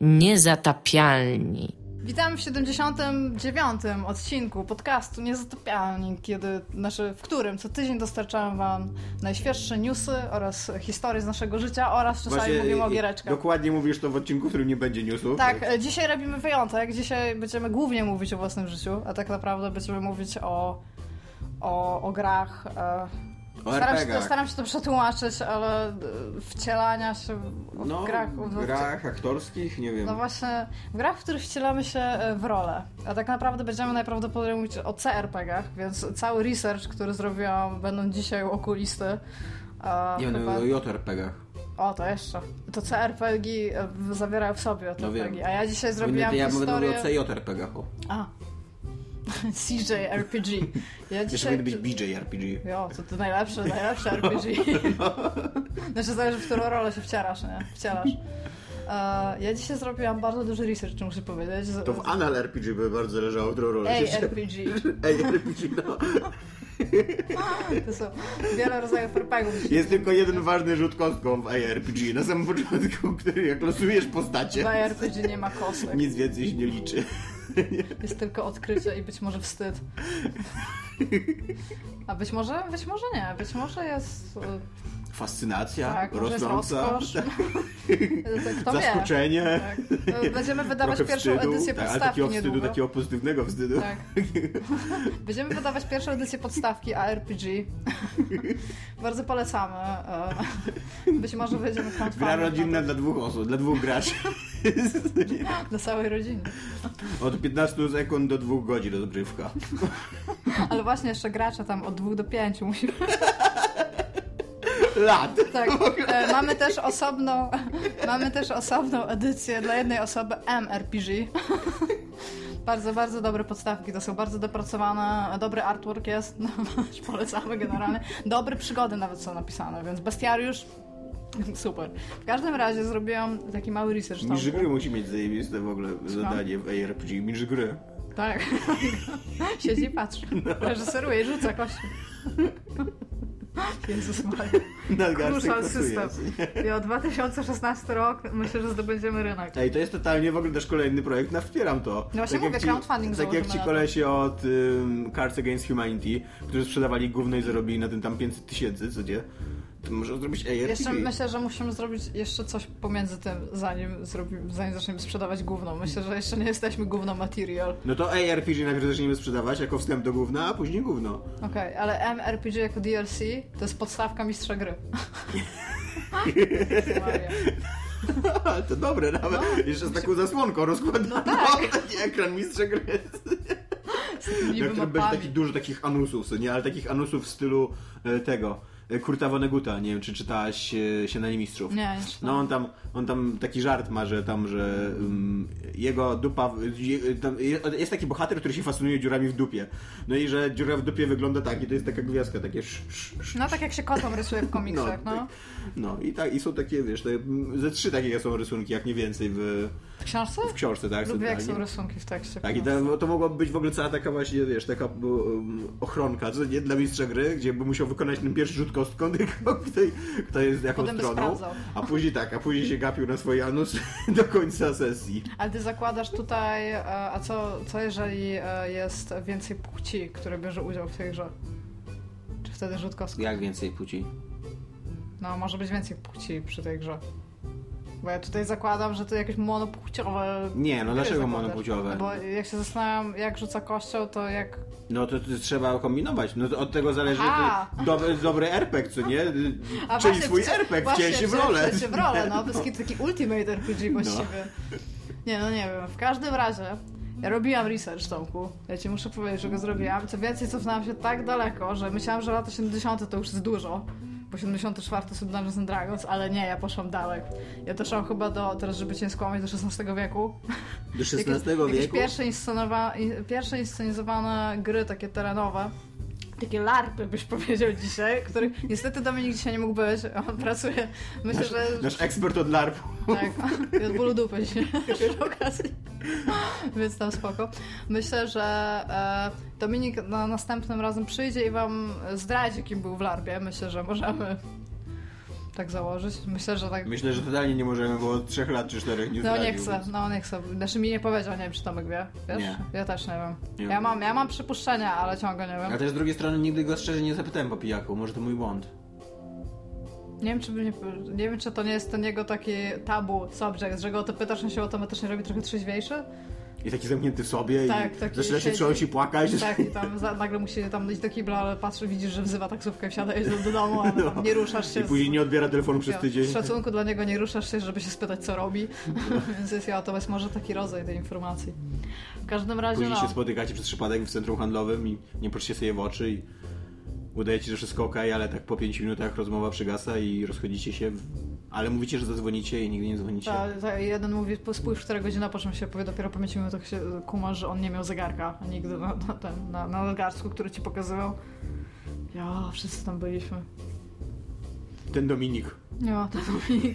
Niezatapialni. Witam w 79. odcinku podcastu Niezatapialni, kiedy, znaczy, w którym co tydzień dostarczamy Wam najświeższe newsy oraz historie z naszego życia oraz czasami Właśnie, mówimy o giereczkach. Dokładnie mówisz to w odcinku, w którym nie będzie newsów. Tak, e, dzisiaj robimy wyjątek. Dzisiaj będziemy głównie mówić o własnym życiu, a tak naprawdę będziemy mówić o, o, o grach. e, O Staram się, staram się to przetłumaczyć, ale e, wcielania się w No, grach. w grach aktorskich, nie wiem. No właśnie, w grach, w których wcielamy się e, w rolę. A tak naprawdę będziemy najprawdopodobniej mówić o CRPG-ach, więc cały research, który zrobiłam, będą dzisiaj okulisty. nie wiem, chyba- o JRPG-ach. O, to jeszcze. To CRPG e, zawierają w sobie No RPG. wiem. A ja dzisiaj zrobiłam ja będę historię... mówił o CJRPG-ach. o. A. CJRPG. Ja Jeszcze dzisiaj... powinien być BJRPG. Jo, co to najlepsze, najlepsze RPG. Znaczy zależy w którą rolę się wcierasz, nie? Wcielasz. E, ja dzisiaj zrobiłam bardzo duży research, muszę powiedzieć. To w Anal RPG by bardzo zależało, którą rolę Ej, RPG. Ej, RPG, no. To są wiele rodzajów RPGów. Jest tylko jeden ważny rzut kostką w ARPG. Na samym początku, który jak losujesz postacie, W RPG nie ma kostek. nic więcej się nie liczy. Jest tylko odkrycie i być może wstyd. A być może, być może nie. Być może jest... Fascynacja, Tak, rosnąca, tak, zaskoczenie, Tak. Będziemy wydawać trochę pierwszą wstydu, edycję tak, podstawki takiego wstydu, niedługo. takiego pozytywnego wstydu. Tak. Będziemy wydawać pierwszą edycję podstawki ARPG. Bardzo polecamy. E, Być może będziemy Gra crowdfunding rodzinna dla dwóch osób, dla dwóch graczy. dla całej rodziny. Od 15 sekund do 2 godzin rozgrywka. Ale właśnie jeszcze gracze tam od dwóch do pięciu musimy. Lat! Tak. E, mamy też osobną mamy też osobną edycję dla jednej osoby MRPG. Bardzo, bardzo dobre podstawki, to są bardzo dopracowane, dobry artwork jest, no, polecamy generalnie. Dobre przygody nawet są napisane, więc bestiariusz super. W każdym razie zrobiłam taki mały research tam. Mistrz gry musi mieć zajebiste w ogóle zadanie w ARPG. Gry. Tak. Siedzi i patrzy. Reżyseruje i rzuca kości. Jezus Maria. Crucial system. I o 2016 rok myślę, że zdobędziemy rynek. Ej, to jest totalnie w ogóle też kolejny projekt, no wspieram to. No właśnie mówię, jak ci, crowdfunding Tak jak ci na to. kolesie od um, Cards Against Humanity, którzy sprzedawali gówno i zarobili na tym tam 500 tysięcy, co nie? To może zrobić ARPG. Jeszcze myślę, że musimy zrobić jeszcze coś pomiędzy tym, zanim, zrobimy, zanim zaczniemy sprzedawać gówno. Myślę, że jeszcze nie jesteśmy gówno material. No to ARPG najpierw zaczniemy sprzedawać jako wstęp do gówna, a później gówno. Okej, ale MRPG jako DLC to jest podstawka mistrza gry. Ale to dobre nawet. No. Jeszcze z taką zasłonką rozkładaną. No tak. Taki ekran mistrza gry. Na którym będzie taki dużo takich anusów, nie? Ale takich anusów w stylu e, tego. E, Kurta Vonneguta, nie wiem czy czytałaś e, Śniadanie Mistrzów. Nie. No on tam, on tam taki żart ma, że tam, że um, jego dupa, je- jest taki bohater, który się fascynuje dziurami w dupie. No i że dziura w dupie wygląda tak i to jest taka gwiazdka, takie sz, sz, sz. No tak jak się kotom rysuje w komiksach, no. tak. no i tak, i są takie, wiesz, te, ze trzy takie są rysunki, jak nie więcej w, W książce? w książce, tak? Lubię jak są rysunki w tekście. Tak, i to, to mogłaby być w ogóle cała taka właśnie, wiesz, taka um, ochronka, co nie dla mistrza gry, gdzie by musiał wykonać ten pierwszy rzut kostką, tylko kto, kto jest jaką Potem stroną, a później tak, a później się gapił na swoje anus do końca sesji. Ale ty zakładasz tutaj, e, a co, co jeżeli e, jest więcej płci, które bierze udział w tej grze? Czy wtedy rzut kostką? Jak więcej płci? No, może być więcej płci przy tej grze. Bo ja tutaj zakładam, że to jakieś monopłciowe... Nie, no dlaczego zakładasz. monopłciowe? No Bo jak się zastanawiam, jak rzuca kością, to jak... No to, to trzeba kombinować. No to od tego zależy dobry, dobry RPG, co nie? A Czyli właśnie, swój RPG, właśnie, wcięcie w rolę. wcięcie w rolę, no. To jest taki, ultimate RPG właściwie. Nie, no nie wiem. W każdym razie, ja robiłam research, Tomku. Ja ci muszę powiedzieć, że go zrobiłam. Co więcej, cofnęłam się tak daleko, że myślałam, że lata 70 to już jest dużo. Bo 74 są Dungeons and Dragons, ale nie, ja poszłam dalej. Ja doszłam chyba do, teraz żeby cię skłamać, do XVI wieku. Do XVI Jakieś wieku? pierwsze, inscenowa- in- pierwsze inscenizowane gry takie terenowe. Takie larpy, byś powiedział dzisiaj, których niestety Dominik dzisiaj nie mógł być. On pracuje, myślę, Nasz, że... nasz ekspert od larpu. Tak, i od bólu dupy przy okazji. Więc tam spoko. Myślę, że e, Dominik na następnym razem przyjdzie i wam zdradzi, kim był w larpie. Myślę, że możemy tak założyć. Myślę, że tak... Myślę, że totalnie nie możemy, bo od trzech lat czy czterech nie No nie zdradził, chcę, więc- no nie chcę. Znaczy mi nie powiedział, nie wiem czy Tomek wie, wiesz? Nie. Ja też nie wiem. Nie ja, wiem. mam, ja mam przypuszczenia, ale ciągle nie wiem. A też z drugiej strony nigdy go szczerze nie zapytałem po pijaku, może to mój błąd. Nie wiem, czy nie, nie wiem, czy to nie jest ten jego taki tabu subject, że go o to pytasz, on się automatycznie robi trochę trzeźwiejszy. I taki zamknięty w sobie Tak, i zaczyna się trząść i płakać. Tak, i tam za, nagle musi tam iść do kibla, ale patrzy, widzisz, że wzywa taksówkę i wsiada jedzie do domu, ale tam nie ruszasz się. I później nie odbiera telefonu przez z, tydzień. z szacunku dla niego nie ruszasz się, żeby się spytać, co robi. Więc jest ja, to jest może taki rodzaj tej informacji. W każdym razie, Później no. się spotykacie przez przypadek w centrum handlowym i nie patrzycie sobie w oczy i udajecie, że wszystko ok, ale tak po 5 minutach rozmowa przygasa i rozchodzicie się, ale mówicie, że zadzwonicie i nigdy nie dzwonicie. Ta, jeden mówi, "Po- spójrz 4 godziny, po czym się powie dopiero po 5 minutach się kuma, że on nie miał zegarka nigdy na, na, ten, na, na nadgarstku, który ci pokazywał. Ja, wszyscy tam byliśmy. Ten Dominik. Nie, to mówi.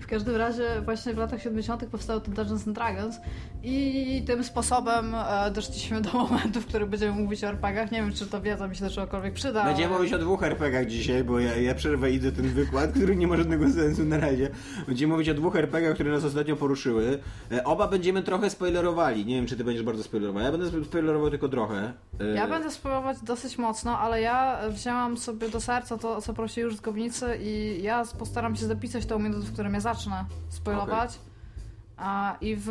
W każdym razie właśnie w latach 70. powstało ten Dungeons and Dragons i tym sposobem e, doszliśmy do momentu, w którym będziemy mówić o RPGach. Nie wiem, czy to wiedza mi się do czegokolwiek przyda. Będziemy ale- mówić o dwóch RPGach dzisiaj, bo ja, ja przerwę idę ten wykład, który nie ma żadnego sensu na razie. Będziemy mówić o dwóch RPGach, które nas ostatnio poruszyły. E, Oba będziemy trochę spoilerowali. Nie wiem, czy ty będziesz bardzo spoilerował. Ja będę spoilerował tylko trochę. E, Ja będę spróbować dosyć mocno, ale ja wzięłam sobie do serca to, co prosili użytkownicy i ja postaram się zapisać tą minutę, w którym ja zacznę spoilować. A, I w,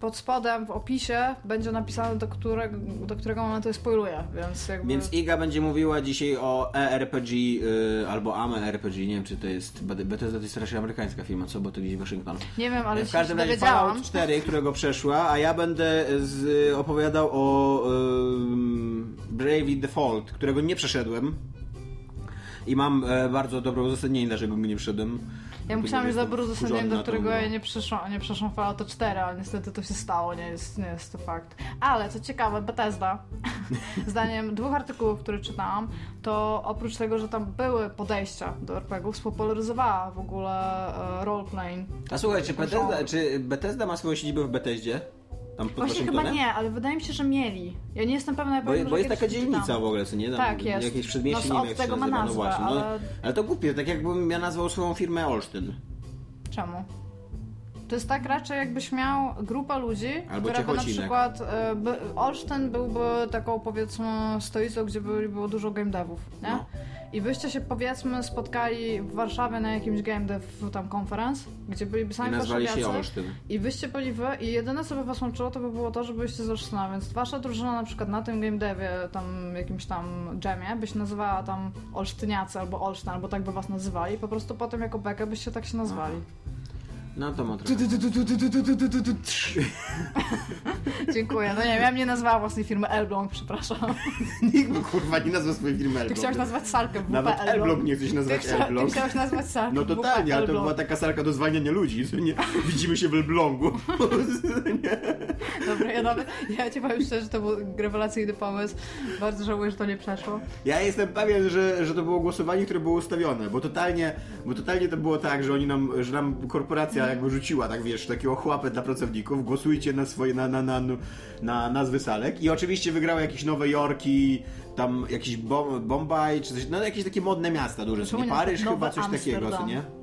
pod spodem, w opisie będzie napisane, do którego, do którego momentu je spoiluję, więc jakby... Więc Iga będzie mówiła dzisiaj o ERPG y, albo AME RPG. Nie wiem, czy to jest. Bethesda to jest raczej amerykańska firma, co? Bo to gdzieś Waszyngton. Nie wiem, ale w każdym razie. Fallout 4, którego przeszła, a ja będę z, opowiadał o um, Bravely Default, którego nie przeszedłem. I mam e, bardzo dobre uzasadnienie, dlaczego go nie przeszedłem. Ja dobre że jestem uzasadnienie, do którego ja nie przeszłam, nie przeszłam Fallouta 4, ale niestety to się stało, nie jest, nie jest to fakt. Ale co ciekawe, Bethesda, zdaniem dwóch artykułów, które czytałam, to oprócz tego, że tam były podejścia do RPGów, spopularyzowała w ogóle e, roleplaying. A słuchaj, czy Bethesda, czy Bethesda ma swoją siedzibę w Bethesdzie? Tam pod Właśnie chyba nie, ale wydaje mi się, że mieli. Ja nie jestem pewna, Bo, bo jest taka dzielnica w ogóle, co nie? Tam Tak, jest. Jakieś przedmieście, No, nie wiem tego ma nazwę, no właśnie. No, ale- ale to głupie, tak jakbym ja nazwał swoją firmę Olsztyn. Czemu? To jest tak raczej jakbyś miał grupę ludzi, Albo która by na przykład e, by, Olsztyn byłby taką powiedzmy stolicą, gdzie by było dużo game devów, nie? No. I byście się powiedzmy spotkali w Warszawie na jakimś game dev tam conference, gdzie byliby I sami nazwali się warszawiacy Olsztyn. i byście byli wy i jedyne co by was łączyło to by było to, że byliście z Olsztyna, więc wasza drużyna na przykład na tym game devie, tam jakimś tam jamie, by się nazywała tam Olsztyniacy albo Olsztyn, albo tak by was nazywali, po prostu potem jako bekę byście tak się nazwali. No to ma trochę. Dziękuję. No nie wiem, ja mnie nazwała własnej firmy Elbląg, przepraszam. Nikt by kurwa nie nazwał swojej firmy Ty Elbląg. chciałeś nazwać salkę w Nawet WP Elbląg nie chce się Ty, nazwać chcia, ty Elbląg. chciałeś nazwać salkę No WP totalnie, ale to Elbląg. była taka salka do zwalniania ludzi, nie? Widzimy się w Elblągu. Dobra, ja nawet, ja ci powiem szczerze, że to był rewelacyjny pomysł. Bardzo żałuję, że to nie przeszło. Ja jestem pewien, że, że to było głosowanie, które było ustawione, bo totalnie, bo totalnie to było tak, że oni nam, że nam korporacja jakby rzuciła, tak wiesz, takiego chłapę dla pracowników, głosujcie na swoje, na, na, na, na nazwy salek i oczywiście wygrały jakieś Nowe Jorki, tam jakiś Bom, Bombaj, czy coś, no jakieś takie modne miasta duże, co nie Paryż Nowe chyba, coś takiego, co Amsterdam? nie?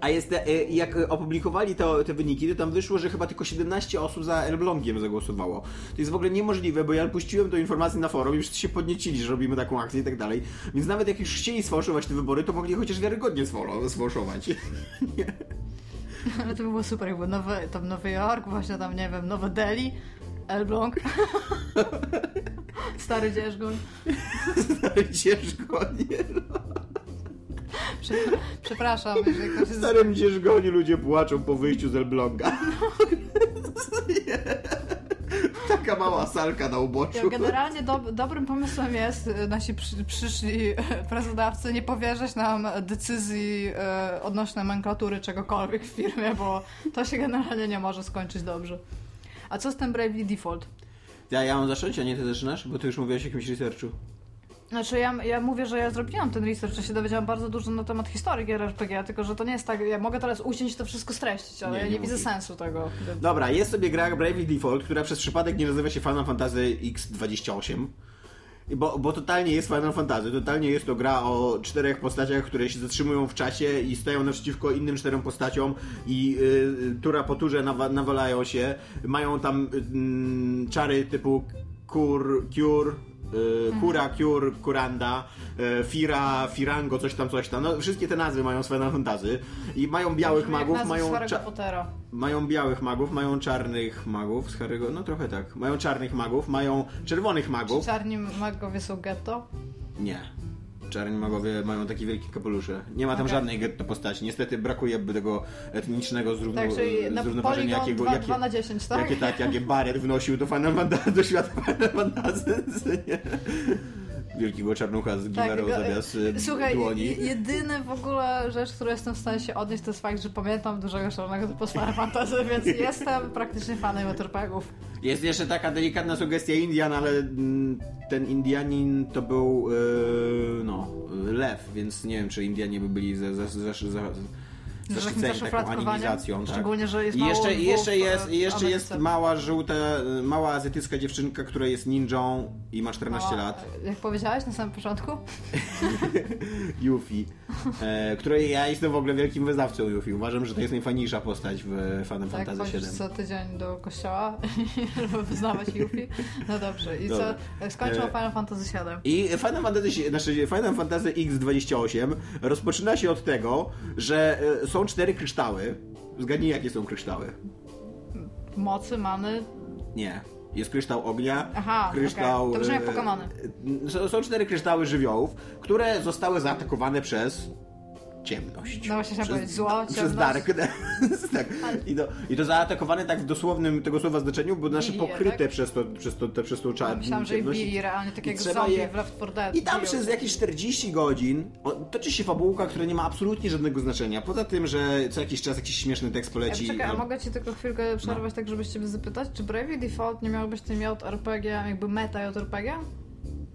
A jest, e, jak opublikowali to, te wyniki, to tam wyszło, że chyba tylko 17 osób za Elblągiem zagłosowało. To jest w ogóle niemożliwe, bo ja puściłem tę informację na forum i wszyscy się podniecili, że robimy taką akcję i tak dalej. Więc nawet jak już chcieli sfałszować te wybory, to mogli chociaż wiarygodnie sfałszować. Ale to by było super, jakby nowy, tam Nowy Jork, właśnie tam, nie wiem, Nowe Delhi, Elbląg. Stary Dzierżgoń. Nie? Prze, przepraszam, jeżeli ktoś W starym dzierżgoni ludzie płaczą po wyjściu z Elbląga. Taka mała salka na Ja, uboczu. generalnie do, dobrym pomysłem jest, y, nasi przy, przyszli e, pracodawcy, nie powierzać nam decyzji e, odnośnie nomenklatury czegokolwiek w firmie, bo to się generalnie nie może skończyć dobrze. A co z tym Bravely Default? Ja, ja mam zacząć, a nie ty zaczynasz? Bo ty już mówiłeś o jakimś researchu. Znaczy ja, ja mówię, że ja zrobiłam ten research, że się dowiedziałam bardzo dużo na temat historii gier RPG, tylko że to nie jest tak, ja mogę teraz usiąść to wszystko streścić, ale Nie, ja nie, nie widzę sensu tego. Dobra, jest sobie gra Bravely Default, która przez przypadek nie nazywa się Final Fantasy X28. Bo, bo totalnie jest Final Fantasy, totalnie jest to gra o czterech postaciach, które się zatrzymują w czasie i stoją naprzeciwko innym czterem postaciom i y, tura po turze nawa nawalają się. Mają tam y, czary typu kur, cure, Kura, Cure, Kuranda, y, Fira, Firango, coś tam, coś tam. No, wszystkie te nazwy mają z Final Fantasy i mają białych Brzmi jak magów, mają, cza- mają białych magów, mają czarnych magów z Harry'ego, no trochę tak. Mają czarnych magów, mają czerwonych magów. Czarni magowie są getto? Nie. Czarni magowie mają takie wielkie kapelusze. Nie ma tam Okej. żadnej getto postaci. Niestety brakuje tego etnicznego zrówno, Tak, zrównoważenia, jakiego, 2, jakie, 2 na 10, tak? jakie, tak, jakie Barret wnosił do, Final Fantasy, do świata Final Fantasy. Wielkiego czarnucha z gimerą go- zamiast e, Słuchaj, dłoni. je- jedyny w ogóle rzecz, którą jestem w stanie się odnieść, to jest fakt, że pamiętam dużego szalonego typu z Final Fantasy, więc jestem praktycznie fanem JRPG-ów. Jest jeszcze taka delikatna sugestia Indian, ale mm, ten Indianin to był e, no, lew, więc nie wiem, czy Indianie by byli za, za, za, za, Zaszczyceni taką animizacją. Tak. Szczególnie, że jest I jeszcze, i lwów, jeszcze e, jest, i jeszcze jest mała żółta, e, mała azjatycka dziewczynka, która jest ninją i ma 14 No, lat. Jak powiedziałeś na samym początku? Yuffie, e, której ja jestem w ogóle wielkim wyznawcą Yuffie. Uważam, że to jest najfajniejsza postać w Final Tak, Fantasy VII. co tydzień do kościoła, żeby wyznawać Yuffie. No dobrze, i co? Skończył E, Final Fantasy VII. I Final Fantasy, znaczy Final Fantasy X28 rozpoczyna się od tego, że e, są cztery kryształy. Zgadnij, jakie są kryształy. Mocy, many, Nie. Jest kryształ ognia, Aha, kryształ... okej. To brzmi jak e, Pokemony. są cztery kryształy żywiołów, które zostały zaatakowane przez ciemność. No właśnie przez, powiedzieć, zło, Przez ciemność. darkness. tak. I, to, I to zaatakowane tak w dosłownym tego słowa znaczeniu, bo nasze pokryte tak? przez, to, przez, to, te, przez tą czarną Myślałam, że ciemność. bili realnie, tak jak trzeba zombie je- w Left 4 Dead. I tam biją przez jakieś 40 godzin toczy się fabułka, która nie ma absolutnie żadnego znaczenia. Poza tym, że co jakiś czas jakiś śmieszny tekst Ja, poleci. czekaj, a no. mogę ci tylko chwilkę przerwać, tak żebyś ciebie zapytać, czy Bravely Default nie miał być tym JRPG, jakby meta JRPG?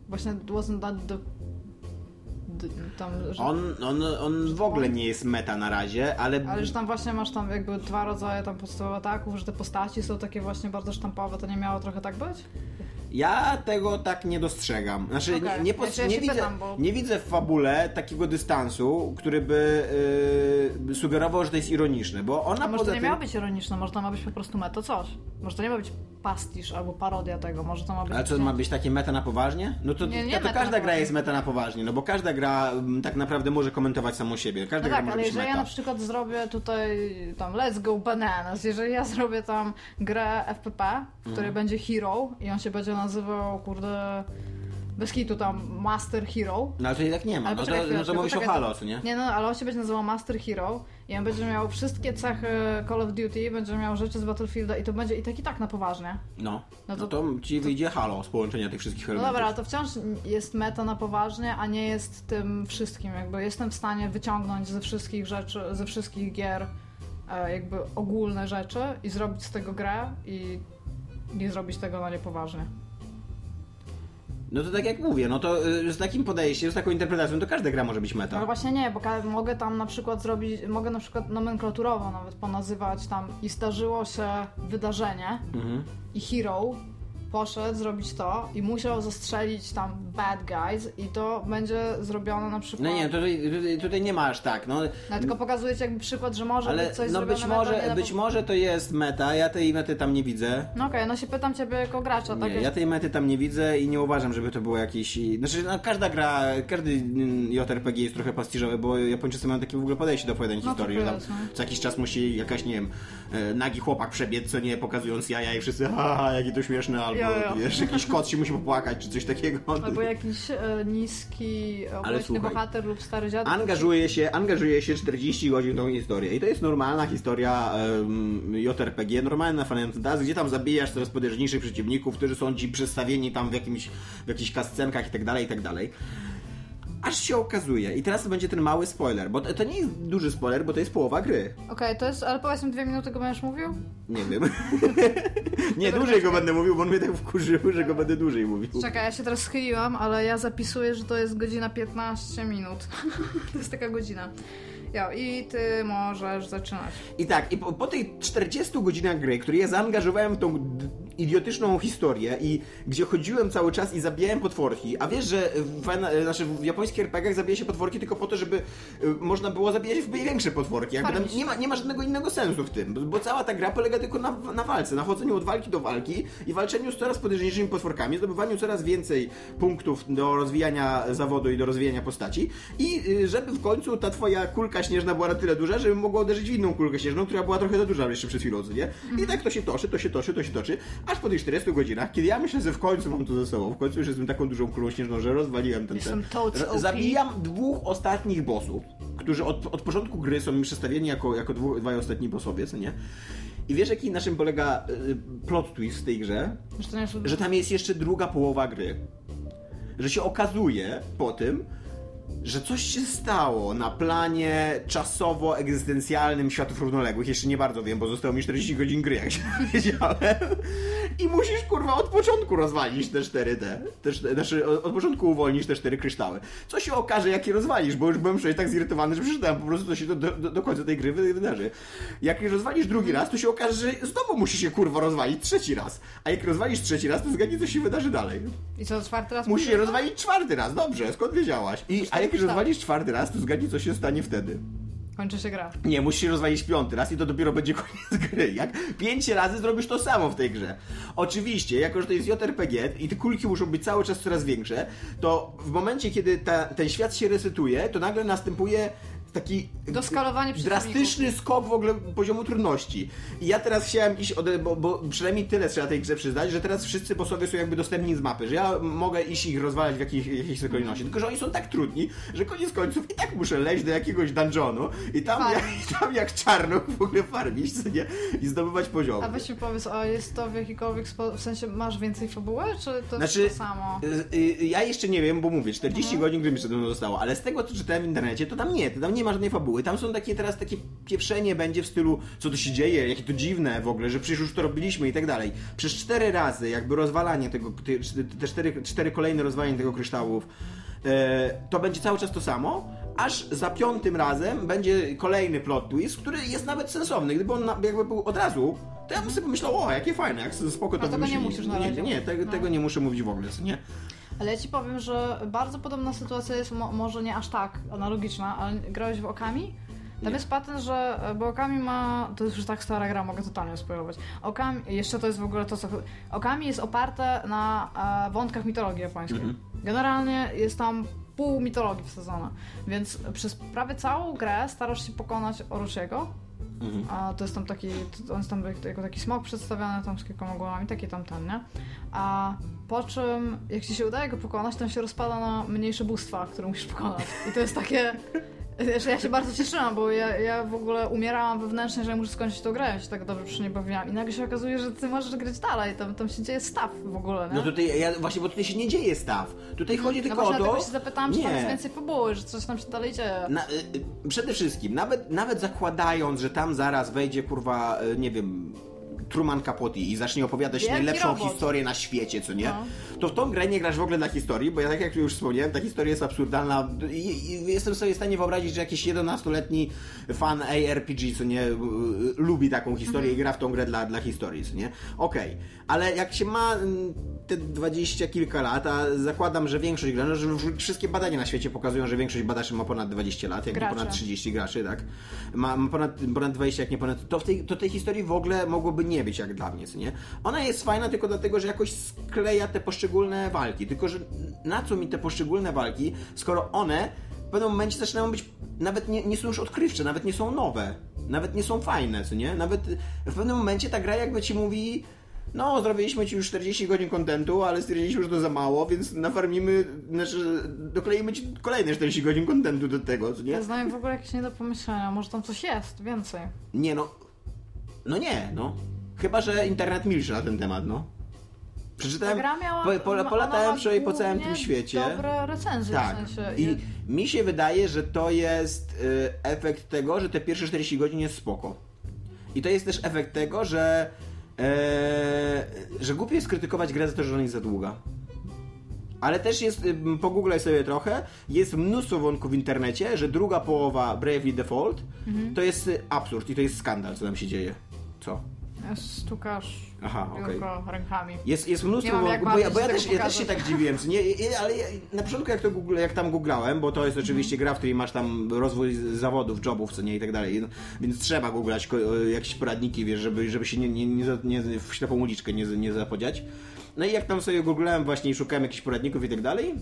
Właśnie wasn't that the... tam, że, On, on, on w ogóle nie jest meta na razie, ale, ale że tam właśnie masz tam jakby dwa rodzaje tam podstawowych ataków, że te postaci są takie właśnie bardzo sztampowe, to nie miało trochę tak być? Ja tego tak nie dostrzegam. Znaczy, Okej, nie, nie, znaczy nie, widzę, pytam, bo- nie widzę w fabule takiego dystansu, który by yy, sugerował, że to jest ironiczne, bo ona A może to nie tym... miało być ironiczne, może to ma być po prostu meta coś. Może to nie ma być pastisz albo parodia tego, może to ma być... Ale co, ma być takie meta na poważnie? No to, Nie, nie to, każda gra jest meta na poważnie, no bo każda gra mm, tak naprawdę może komentować samą siebie. Każda No gra tak, może ale być jeżeli meta. ja na przykład zrobię tutaj tam Let's Go Bananas, jeżeli ja zrobię tam grę FPP, Mhm. której będzie Hero i on się będzie nazywał, kurde, bez kitu tam Master Hero. No ale to tak nie ma. Ale No to, poczekaj no to mówisz o Halo, co nie? Nie no, ale on się będzie nazywał Master Hero i on będzie miał wszystkie cechy Call of Duty, będzie miał rzeczy z Battlefielda i to będzie i tak i tak na poważnie. No. No No to- to, ci wyjdzie Halo z połączenia tych wszystkich No elementów. dobra, ale to wciąż jest meta na poważnie, a nie jest tym wszystkim. Jakby jestem w stanie wyciągnąć ze wszystkich rzeczy, ze wszystkich gier e, jakby ogólne rzeczy i zrobić z tego grę i nie zrobić tego na niepoważnie. No to tak jak mówię, no to y, z takim podejściem, z taką interpretacją, to każda gra może być No meta. ale właśnie nie, bo mogę tam na przykład zrobić, mogę na przykład nomenklaturowo nawet ponazywać tam i zdarzyło się wydarzenie Mhm. i hero poszedł zrobić to i musiał zastrzelić tam bad guys i to będzie zrobione na przykład... No nie, tutaj, tutaj, nie masz tak, no. No tylko pokazuję ci jakby przykład, że może Ale być coś no być może, na być po- może to jest meta, ja tej mety tam nie widzę. No okej, no się pytam ciebie jako gracza, tak? Nie, ja tej mety tam nie widzę i nie uważam, żeby to było jakieś... Znaczy, no, każda gra, każdy mm, JRPG jest trochę pastiżowy, bo Japończycy mają takie w ogóle podejście do opowiadania No, historii, to że tam jest, no. co jakiś czas musi jakaś, nie wiem, e, nagi chłopak przebiec, co nie, pokazując jaja i wszyscy, haha, jakie to śmieszne, albo Jo, jo. wiesz, jakiś kot się musi popłakać, czy coś takiego. Albo jakiś e, niski, obleśny bohater lub stary dziadek. Angażuje się, angażuje się 40 godzin w tą historię. I to jest normalna historia um, JRPG, normalna Fantasy, gdzie tam zabijasz coraz potężniejszych przeciwników, którzy są ci przedstawieni tam w, jakimś, w jakichś kascenkach i tak dalej, i tak dalej. Aż się okazuje, i teraz to będzie ten mały spoiler, bo to, nie jest duży spoiler, bo to jest połowa gry. Okej, to jest, ale powiedz mi dwie minuty go będziesz mówił? Nie wiem. nie, dłużej go będę mówił, bo on mnie tak wkurzył, że go będę dłużej mówił. Czekaj, ja się teraz schyliłam, ale ja zapisuję, że to jest godzina 15 minut. to jest taka godzina. Jo, i ty możesz zaczynać. I tak, i po, po tej 40 godzinach gry, które ja zaangażowałem w tą idiotyczną historię i gdzie chodziłem cały czas i zabijałem potworki, a wiesz, że w, fajna- znaczy w japońskich RPGach zabija się potworki tylko po to, żeby y, można było zabijać w większe potworki. Jakby nie, ma, nie ma żadnego innego sensu w tym, bo- cała ta gra polega tylko na, na walce, na chodzeniu od walki do walki i walczeniu z coraz potężniejszymi potworkami, zdobywaniu coraz więcej punktów do rozwijania zawodu i do rozwijania postaci i y, żeby w końcu ta twoja kulka śnieżna była na tyle duża, żeby mogła uderzyć w inną kulkę śnieżną, która była trochę za duża jeszcze przed chwilą, nie? I tak to się toczy, to się toczy, to się toczy, aż po tych 40 godzinach, kiedy ja myślę, że w końcu mam to ze sobą, w końcu już jestem taką dużą kulą śnieżną, że rozwaliłem ten ten. Zabijam dwóch ostatnich bossów, którzy od, od początku gry są mi przedstawieni jako, jako dwu, dwaj ostatni bossowie, co nie? I wiesz, jaki naszym polega y, plot twist w tej grze? Jest... Że tam jest jeszcze druga połowa gry. Że się okazuje po tym, że coś się stało na planie czasowo-egzystencjalnym światów równoległych. Jeszcze nie bardzo wiem, bo zostało mi 40 godzin gry, jak się wiedziałem. I musisz, kurwa, od początku rozwalić te cztery te. te cztery- znaczy, od, początku uwolnisz te cztery kryształy. Co się okaże, jak je rozwalisz, bo już byłem przecież tak zirytowany, że przeczytałem po prostu, co się do, do, do końca tej gry wy- wydarzy. Jak je rozwalisz drugi raz, to się okaże, że znowu musisz je, kurwa, rozwalić trzeci raz. A jak rozwalisz trzeci raz, to zgadnij, co się wydarzy dalej. I co, czwarty raz Musisz je rozwalić czwarty raz, dobrze, skąd wiedziałaś? I, a jak je rozwalisz czwarty raz, to zgadnij, co się stanie wtedy. Kończy się gra. Nie, musisz rozwalić piąty raz i to dopiero będzie koniec gry. Jak pięć razy zrobisz to samo w tej grze. Oczywiście, jako że to jest JRPG i te kulki muszą być cały czas coraz większe, to w momencie, kiedy ta, ten świat się resetuje, to nagle następuje taki Doskalowanie drastyczny skok w ogóle poziomu trudności. I ja teraz chciałem iść, ode, bo, bo przynajmniej tyle trzeba tej grze przyznać, że teraz wszyscy bossowie są jakby dostępni z mapy, że ja mogę iść ich rozwalać w jakiejś, jakiejś kolejności. Tylko, że oni są tak trudni, że koniec końców i tak muszę leźć do jakiegoś dungeonu i tam, jak, tam jak czarno w ogóle farmić, co nie? I zdobywać poziomy. A weź mi powiedz, a jest to w jakikolwiek sposób, w sensie masz więcej fabuły, czy to Znaczy, jest to samo? y, y, ja jeszcze nie wiem, bo mówię, 40 Mhm. godzin gry mi przede mną zostało, ale z tego, co czytałem w internecie, to tam nie, to tam nie ma żadnej fabuły. Tam są takie teraz takie pieprzenie będzie w stylu, co tu się dzieje, jakie to dziwne w ogóle, że przecież już to robiliśmy i tak dalej. Przez cztery razy jakby rozwalanie tego, te, te cztery, cztery kolejne rozwalanie tego kryształów, e, to będzie cały czas to samo, aż za piątym razem będzie kolejny plot twist, który jest nawet sensowny. Gdyby on jakby był od razu, to ja bym sobie pomyślał, o, jakie fajne, jak spoko to A tego nie musisz na Nie, razie. nie, tego, No. tego nie muszę mówić w ogóle, nie? Ale ja ci powiem, że bardzo podobna sytuacja jest mo- może nie aż tak analogiczna, ale grałeś w Okami? Tam Nie. jest patent, że bo Okami ma. To jest już tak stara gra, mogę totalnie spoilować. Okami, jeszcze to jest w ogóle to, co. Okami jest oparte na e, wątkach mitologii japońskiej. Mhm. Generalnie jest tam pół mitologii wsadzona. Więc przez prawie całą grę starasz się pokonać Orochiego. Mhm. A to jest tam taki, on jest tam jak- jako taki smok przedstawiany tam z kilkoma głowami, taki tam ten, nie? A po czym, jak ci się udaje go pokonać, to on się rozpada na mniejsze bóstwa, które musisz pokonać. I to jest takie, ja się bardzo cieszyłam, bo ja, ja w ogóle umierałam wewnętrznie, że muszę skończyć tą grę, ja się tak dobrze przy niej bawiłam. I nagle się okazuje, że ty możesz grać dalej, tam, tam się dzieje staw w ogóle, nie? No tutaj, ja, właśnie, bo tutaj się nie dzieje staw. Tutaj chodzi no tylko właśnie o to... dlatego się zapytałam, czy tam Nie. jest więcej fabuły, że coś tam się dalej dzieje. Na, y, y, przede wszystkim, nawet, nawet zakładając, że tam zaraz wejdzie, kurwa, y, nie wiem, Truman Capote i zacznie opowiadać Wielki najlepszą robot. historię na świecie, co nie? No. To w tą grę nie grasz w ogóle dla historii, bo ja tak jak już wspomniałem, ta historia jest absurdalna i, i jestem sobie w stanie wyobrazić, że jakiś 11-letni fan ARPG, co nie, y, y, lubi taką historię i gra w tą grę dla, dla historii, co nie? Okej, ale jak się ma mm, te dwadzieścia kilka lat, a zakładam, że większość graczy, że w- wszystkie badania na świecie pokazują, że większość badaczy ma ponad 20 lat, jak nie Gracze. ponad 30 graczy, tak? Ma, ma ponad, ponad 20, jak nie ponad... To, w tej, to tej historii w ogóle mogłoby nie być jak dla mnie, co nie? Ona jest fajna tylko dlatego, że jakoś skleja te poszczególne walki, tylko że na co mi te poszczególne walki, skoro one w pewnym momencie zaczynają być, nawet nie, nie są już odkrywcze, nawet nie są nowe, nawet nie są fajne, co nie? Nawet w pewnym momencie ta gra jakby ci mówi no, zrobiliśmy ci już 40 godzin kontentu, ale stwierdziliśmy, że to za mało, więc nafarmimy, znaczy dokleimy ci kolejne 40 godzin kontentu do tego, co nie? Ja znam w ogóle jakieś nie do pomyślenia, może tam coś jest, więcej. Nie no, no nie, no. Chyba, że internet milczy na ten temat, no. Ta Przeczytałem, gra miała, po, po, polatałem przynajmniej po całym tym świecie. dobre recenzje Tak. w sensie. I mi się wydaje, że to jest y, efekt tego, że te pierwsze 40 godzin jest spoko. I to jest też efekt tego, że e, że głupio jest krytykować grę za to, że ona jest za długa. Ale też jest, y, pogooglaj sobie trochę, jest mnóstwo wątków w internecie, że druga połowa Bravely Default Mhm. to jest y, absurd i to jest skandal, co tam się dzieje. Co? Stukasz Aha, tylko rękami. Jest, jest mnóstwo, mam bo, bo, ja, bo ja, też, ja też się tak dziwiłem, nie, ale ja, na początku jak, to Google, jak tam googlałem, bo to jest oczywiście gra, w której masz tam rozwój zawodów, jobów, co nie i tak dalej, no, więc trzeba googlać jakieś poradniki, wiesz, żeby, żeby się nie, nie, nie, nie w ślepą uliczkę nie, nie zapodziać. No i jak tam sobie googlałem właśnie i szukałem jakichś poradników i tak dalej,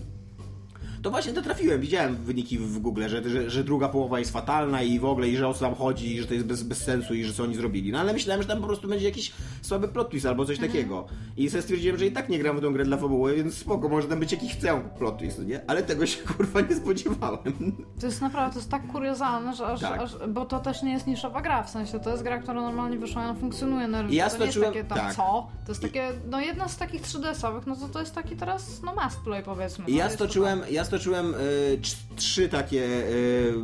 to właśnie to trafiłem. Widziałem wyniki w Google, że, że, że druga połowa jest fatalna i w ogóle, i że o co tam chodzi, i że to jest bez, bez sensu, i że co oni zrobili. No ale myślałem, że tam po prostu będzie jakiś słaby plot twist albo coś takiego. I sobie stwierdziłem, że i tak nie gram w tą grę dla fabuły, więc spoko, może tam być jakiś chcę plot twist, nie? Ale tego się kurwa nie spodziewałem. To jest naprawdę, to jest tak kuriozalne, że aż, Tak. aż, bo to też nie jest niszowa gra, w sensie to jest gra, która normalnie wyszła i ona funkcjonuje na rynku. Ja to nie jest stoczyłem- takie tam tak. co, to jest takie, no jedna z takich 3DS-owych, no to to jest taki teraz, no must play powiedzmy. No, ja stoczyłem, ja stoczyłem trz- trzy takie y,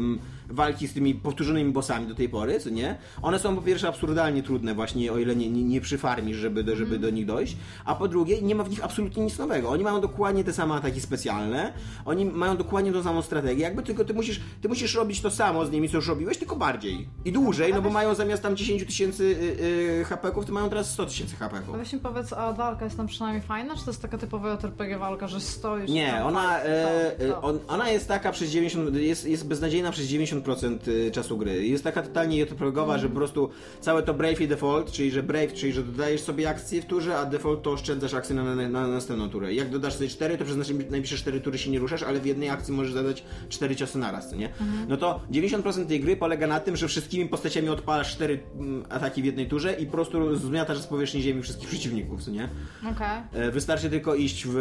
walki z tymi powtórzonymi bossami do tej pory, co nie? One są po pierwsze absurdalnie trudne właśnie, o ile nie, nie, nie przyfarmisz, żeby, do, żeby do nich dojść, a po drugie nie ma w nich absolutnie nic nowego. Oni mają dokładnie te same ataki specjalne, oni mają dokładnie tą samą strategię, jakby tylko ty musisz, ty musisz robić to samo z nimi, co już robiłeś, tylko bardziej. I dłużej, no bo mają zamiast tam 10 tysięcy y, y, HP-ków, to mają teraz 100 tysięcy HP-ków. A weź mi powiedz, a walka jest tam przynajmniej fajna, czy to jest taka typowa JRPG walka, że stoisz Nie, ona, e, e, on, ona jest taka przez 90, jest, jest beznadziejna przez 90% czasu gry. Jest taka totalnie JRPGowa, że po prostu całe to Brave i Default, czyli że Brave, czyli że dodajesz sobie akcje w turze, a Default to oszczędzasz akcje na, na, na następną turę. Jak dodasz sobie 4, to przez najbliższe 4 tury się nie ruszasz, ale w jednej akcji możesz zadać 4 ciosy naraz, nie? No to 90% tej gry polega na tym, że wszystkimi postaciami odpalasz 4 mm, ataki w jednej turze i po prostu zmiatasz z powierzchni ziemi wszystkich przeciwników, nie? Okej. E, Wystarczy tylko iść w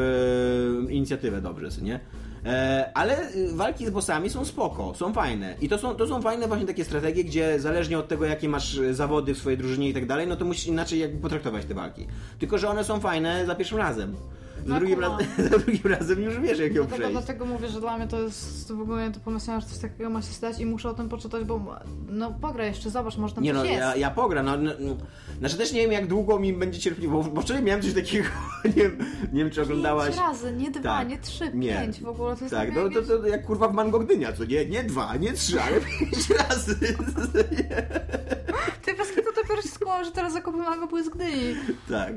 e, inicjatywę dobrze, nie? E, Ale y, walki z bossami są spoko, są fajne. I to są, to są fajne właśnie takie strategie, gdzie zależnie od tego, jakie masz e, zawody w swojej drużynie i tak dalej, no to musisz inaczej jakby potraktować te walki. Tylko, że one są fajne za pierwszym razem. Za, drugim, raz, za drugim razem już wiesz, jak ją Dlatego, przejść. dlatego mówię, że dla mnie to jest w ogóle to pomyślałam, że coś takiego ma się stać i muszę o tym poczytać, bo no pograj jeszcze, zobacz, może tam Nie no, jest. ja, ja pogram, no, no, no. Znaczy też nie wiem jak długo mi będzie cierpliwość, bo, bo wczoraj miałem coś takiego, nie wiem, nie wiem czy oglądałaś... Pięć razy, nie dwa, Tak. nie trzy, Nie. pięć w ogóle. To jest Tak, no to, jakieś- to jak kurwa w Mango Gdynia, co nie? Nie dwa, nie trzy, ale pięć razy. Ty bez kitu dopiero się że teraz zakupy mango z Gdyni. tak.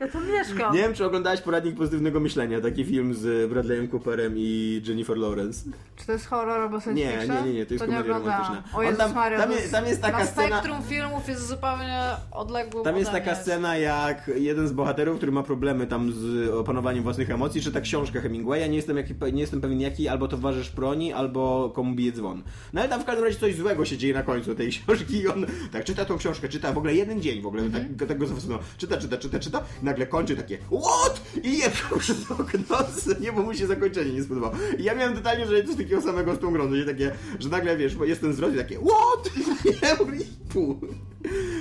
Ja tam mieszkam. Nie wiem, czy oglądałeś poradnik pozytywnego myślenia, taki film z Bradleyem Cooperem i Jennifer Lawrence. Czy to jest horror albo science Nie, fiction? nie, nie, nie, to jest komedia oglądałam. romantyczna. O Jezus tam- Maria, tam to jest- tam jest taka na scena- spektrum filmów jest zupełnie odległy Tam jest taka scena, jak jeden z bohaterów, który ma problemy tam z opanowaniem własnych emocji, czyta książkę Hemingwaya, nie jestem, jaki, nie jestem pewien jaki, albo towarzysz broni, albo komu bije dzwon. No ale tam w każdym razie coś złego się dzieje na końcu tej książki i on tak czyta tą książkę, czyta w ogóle jeden dzień w ogóle, tak, tak go zafascynował. Czyta, czyta, czyta, czyta, nagle kończy takie WHAT? I je przez okno, nie, bo mu się zakończenie nie spodobało. I ja miałem totalnie, że coś takiego samego z tą grą, że takie, że nagle wiesz, bo jestem zwrot i takie WHAT? Pół.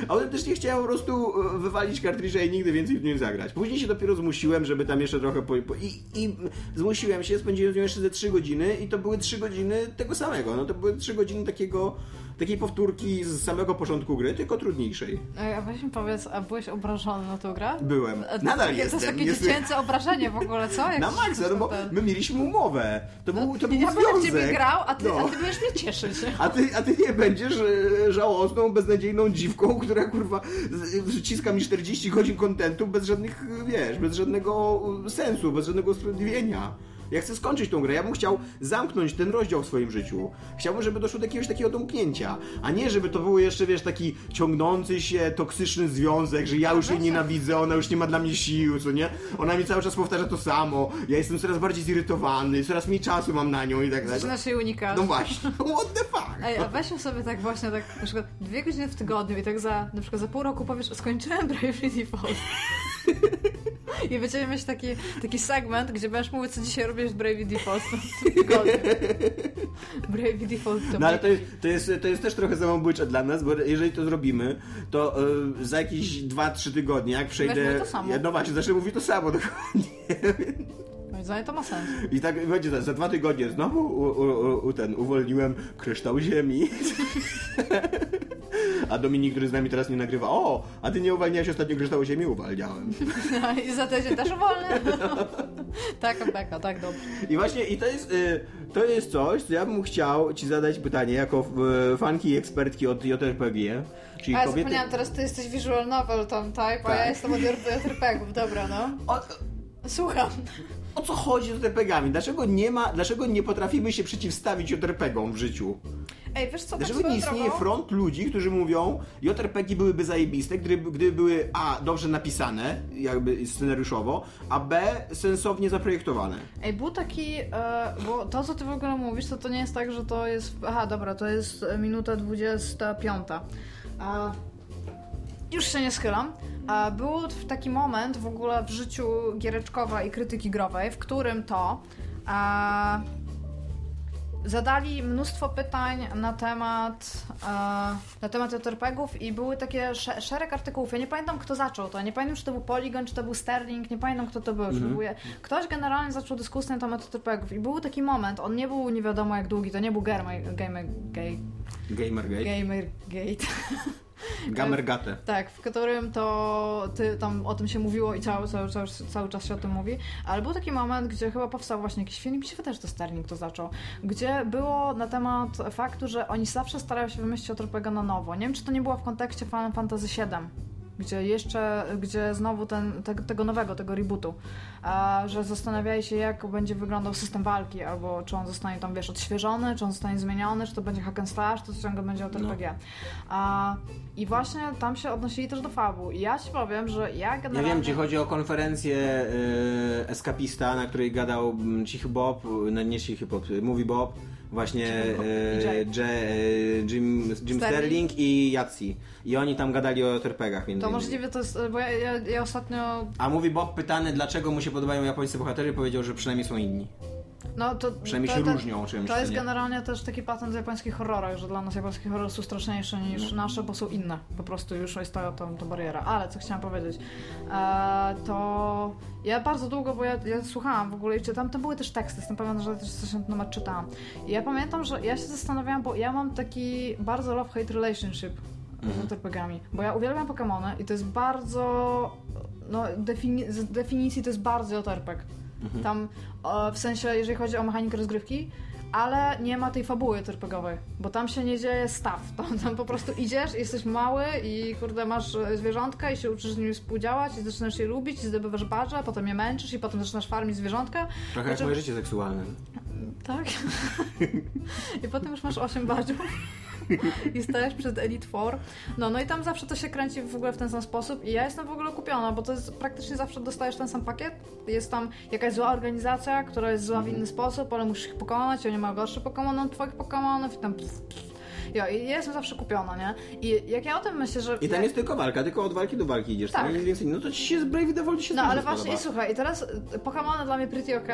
A potem też nie chciałem po prostu e, wywalić kartridża i nigdy więcej w nią zagrać. Później się dopiero zmusiłem, żeby tam jeszcze trochę po i, I zmusiłem się, spędziłem z nią jeszcze ze 3 godziny i to były 3 godziny tego samego. No to były 3 godziny takiego, takiej powtórki z samego początku gry, tylko trudniejszej. Ej, A weź mi powiedz, a byłeś obrażony na tą grę? Byłem. E, Nadal takie, jestem. To jest takie dziecięce obrażenie w ogóle, co? Jak Na maksa, no bo my mieliśmy umowę. To był, to był Ja będę w ciebie związek. grał, a ty, No. a ty będziesz mnie cieszyć. A ty, a ty nie będziesz e, żałosną, beznadziejną dziwką, która kurwa wciska mi 40 godzin kontentu bez żadnych, wiesz, bez żadnego sensu, bez żadnego usprawiedliwienia. Ja chcę skończyć tą grę, ja bym chciał zamknąć ten rozdział w swoim życiu. Chciałbym, żeby doszło do jakiegoś takiego domknięcia, a nie żeby to był jeszcze, wiesz, taki ciągnący się, toksyczny związek, że ja już jej nienawidzę, ona już nie ma dla mnie sił, co nie? Ona mi cały czas powtarza to samo, ja jestem coraz bardziej zirytowany, coraz mniej czasu mam na nią i tak dalej. Zaczyna się unikać. No właśnie, what the fuck? Ej, a weźmy sobie tak właśnie, tak na przykład dwie godziny w tygodniu i tak za, na przykład za pół roku powiesz, skończyłem Bravely Default. I będziemy mieć taki, taki segment, gdzie będziesz mówić, co dzisiaj robisz w Bravely Default. Bravely Default to No ale to jest, to, jest, to jest też trochę samobójcze dla nas, bo jeżeli to zrobimy, to y, za jakieś 2-3 tygodnie, jak przejdę... mówić to samo. Ja, no właśnie, zacznę mówić to samo dokładnie. Moim zdaniem to ma sens. I tak będzie tak, za dwa tygodnie znowu u, u, u, ten, uwolniłem kryształ ziemi. A Dominik, który z nami teraz nie nagrywa, o, a ty nie uwalniałeś ostatnio, gdy stało się mi uwalniałem. No i za tydzień też wolny. tak, beka, tak, dobrze. I właśnie, i to jest, y, to jest coś, co ja bym chciał ci zadać pytanie, jako y, fanki i ekspertki od JRPG. Czyli A ja kobiety... zapomniałam, teraz ty jesteś visual novel Tom, tak? A ja Tak. jestem od JRPG-ów, dobra, no. O, Słucham. O co chodzi z JRPG-ami? Dlaczego nie ma, dlaczego nie potrafimy się przeciwstawić JRPG-om w życiu? Ej, wiesz co, tak Dlaczego swoją nie istnieje drogą- front ludzi, którzy mówią, JRPG byłyby zajebiste, gdyby, gdyby były A. dobrze napisane, jakby scenariuszowo, a B. sensownie zaprojektowane. Ej, był taki, e, bo to co ty w ogóle mówisz, to to nie jest tak, że to jest, aha dobra, to jest minuta 25. A, już się nie schylam. A, był taki moment w ogóle w życiu giereczkowa i krytyki growej, w którym to a, zadali mnóstwo pytań na temat e, na temat JRPG-ów i były takie sze- szereg artykułów. Ja nie pamiętam, kto zaczął to. Nie pamiętam, czy to był Polygon, czy to był Sterling, nie pamiętam, kto to był. już próbuję. Ktoś generalnie zaczął dyskusję na temat JRPG-ów i był taki moment, on nie był nie wiadomo jak długi, to nie był Gamer, Gamergate. Gamergate. Gamergate. Tak, w którym to ty, tam o tym się mówiło i cały, cały, cały, cały czas się o tym mówi, ale był taki moment, gdzie chyba powstał właśnie jakiś film, mi się wydaje, że to Sterling to zaczął, gdzie było na temat faktu, że oni zawsze starają się wymyślić RPG na nowo. Nie wiem, czy to nie było w kontekście Final Fantasy VII, gdzie jeszcze, gdzie znowu ten, te, tego nowego, tego rebootu, a, że zastanawiali się, jak będzie wyglądał system walki, albo czy on zostanie tam, wiesz, odświeżony, czy on zostanie zmieniony, czy to będzie hack and slash, czy to ciągle będzie od RPG. A, I właśnie tam się odnosili też do fabu. I ja ci powiem, że ja Ja generalnie... wiem, gdzie chodzi o konferencję y, Escapista, na której gadał mm, Cichy Bob, no nie Cichy Bob, Movie Bob, właśnie. J, y, Jim, Jim Sterling. Sterling i Jacy. I oni tam gadali o terpegach między To innymi. możliwe to jest, bo ja, ja, ja ostatnio... A Movie Bob pytany, dlaczego mu się podobają japońscy bohaterowie, powiedział, że przynajmniej są inni. No, to, Przynajmniej to, się to, różnią czymś, To jest nie? generalnie też taki patent w japońskich horrorach, że dla nas japońskie horrory są straszniejsze No. niż nasze, bo są inne. Po prostu już jest to, to, to bariera. Ale co chciałam powiedzieć, e, to ja bardzo długo, bo ja, ja słuchałam w ogóle i czytam, to były też teksty, jestem pewna, że też coś na temat czytałam. I ja pamiętam, że ja się zastanawiałam, bo ja mam taki bardzo love-hate relationship Mhm. z RPGami, bo ja uwielbiam Pokémony i to jest bardzo, no defini- z definicji to jest bardzo JRPG. Mhm. Tam w sensie, jeżeli chodzi o mechanikę rozgrywki, ale nie ma tej fabuły RPGowej, bo tam się nie dzieje staw. Tam, tam po prostu idziesz, jesteś mały i kurde masz e, zwierzątka i się uczysz z nimi współdziałać i zaczynasz je lubić i zdobywasz badże, a potem je męczysz i potem zaczynasz farmić zwierzątka. Trochę jak Znaczy- moje życie seksualne. Tak. I potem już masz 8 badżów. I stajesz przed Elite Four. No, no i tam zawsze to się kręci w ogóle w ten sam sposób i ja jestem w ogóle kupiona, bo to jest praktycznie zawsze dostajesz ten sam pakiet. Jest tam jakaś zła organizacja, która jest zła w inny sposób, ale musisz ich pokonać, oni mają gorsze Pokémony od twoich Pokémonów i tam... Jo, i ja jestem zawsze kupiona, nie? I jak ja o tym myślę, że... I tam ja... jest tylko walka, tylko od walki do walki idziesz. Tak. Nic więcej. No to ci się z Brave Default się No ale spodoba. właśnie, i słuchaj, i teraz y, Pokémony dla mnie pretty ok,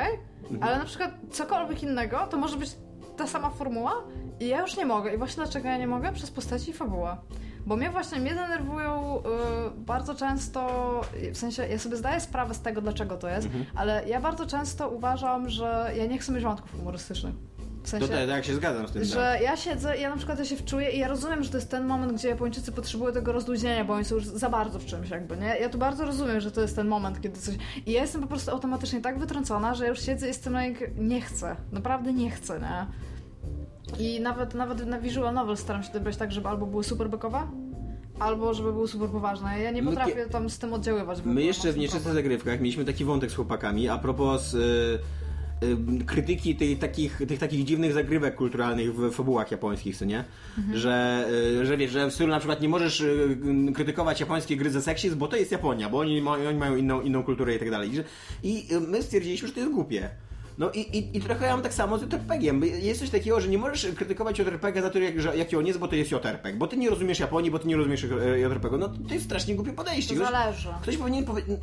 ale na przykład cokolwiek innego, to może być ta sama formuła i ja już nie mogę. I właśnie dlaczego ja nie mogę? Przez postaci i fabułę. Bo mnie właśnie, mnie denerwują y, bardzo często, w sensie ja sobie zdaję sprawę z tego, dlaczego to jest, ale ja bardzo często uważam, że ja nie chcę mieć wątków humorystycznych. W sensie, To tak, tak się zgadzam z tym. tak. że ja siedzę, ja na przykład ja się wczuję i ja rozumiem, że to jest ten moment, gdzie Japończycy potrzebują tego rozluźnienia, bo oni są już za bardzo w czymś jakby, nie? Ja tu bardzo rozumiem, że to jest ten moment, kiedy coś... I ja jestem po prostu automatycznie tak wytrącona, że ja już siedzę i jestem jak nie chcę. Naprawdę nie chcę, nie? I nawet, nawet na visual novel staram się dobrać tak, żeby albo były super bekowe, albo żeby były super poważne. Ja nie My potrafię tam z tym oddziaływać. My jeszcze w Nieczystych. Zagrywkach mieliśmy taki wątek z chłopakami a propos y, y, krytyki tej, takich, tych takich dziwnych zagrywek kulturalnych w fabułach japońskich, co nie? Mhm. Że, y, że wiesz, że w stylu na przykład nie możesz y, krytykować japońskiej gry za seksizm, bo to jest Japonia, bo oni, oni mają inną, inną kulturę i tak dalej. I y, my stwierdziliśmy, że to jest głupie. No i, i, i trochę ja mam tak samo z JRPG-iem. Jest coś takiego, że nie możesz krytykować JRPG za to, jak, że, jaki on jest, bo to jest JRPG. Bo ty nie rozumiesz Japonii, bo ty nie rozumiesz y, JRPG. No to jest strasznie głupie podejście. To Ktoś- zależy. Ktoś powinien powiedzieć.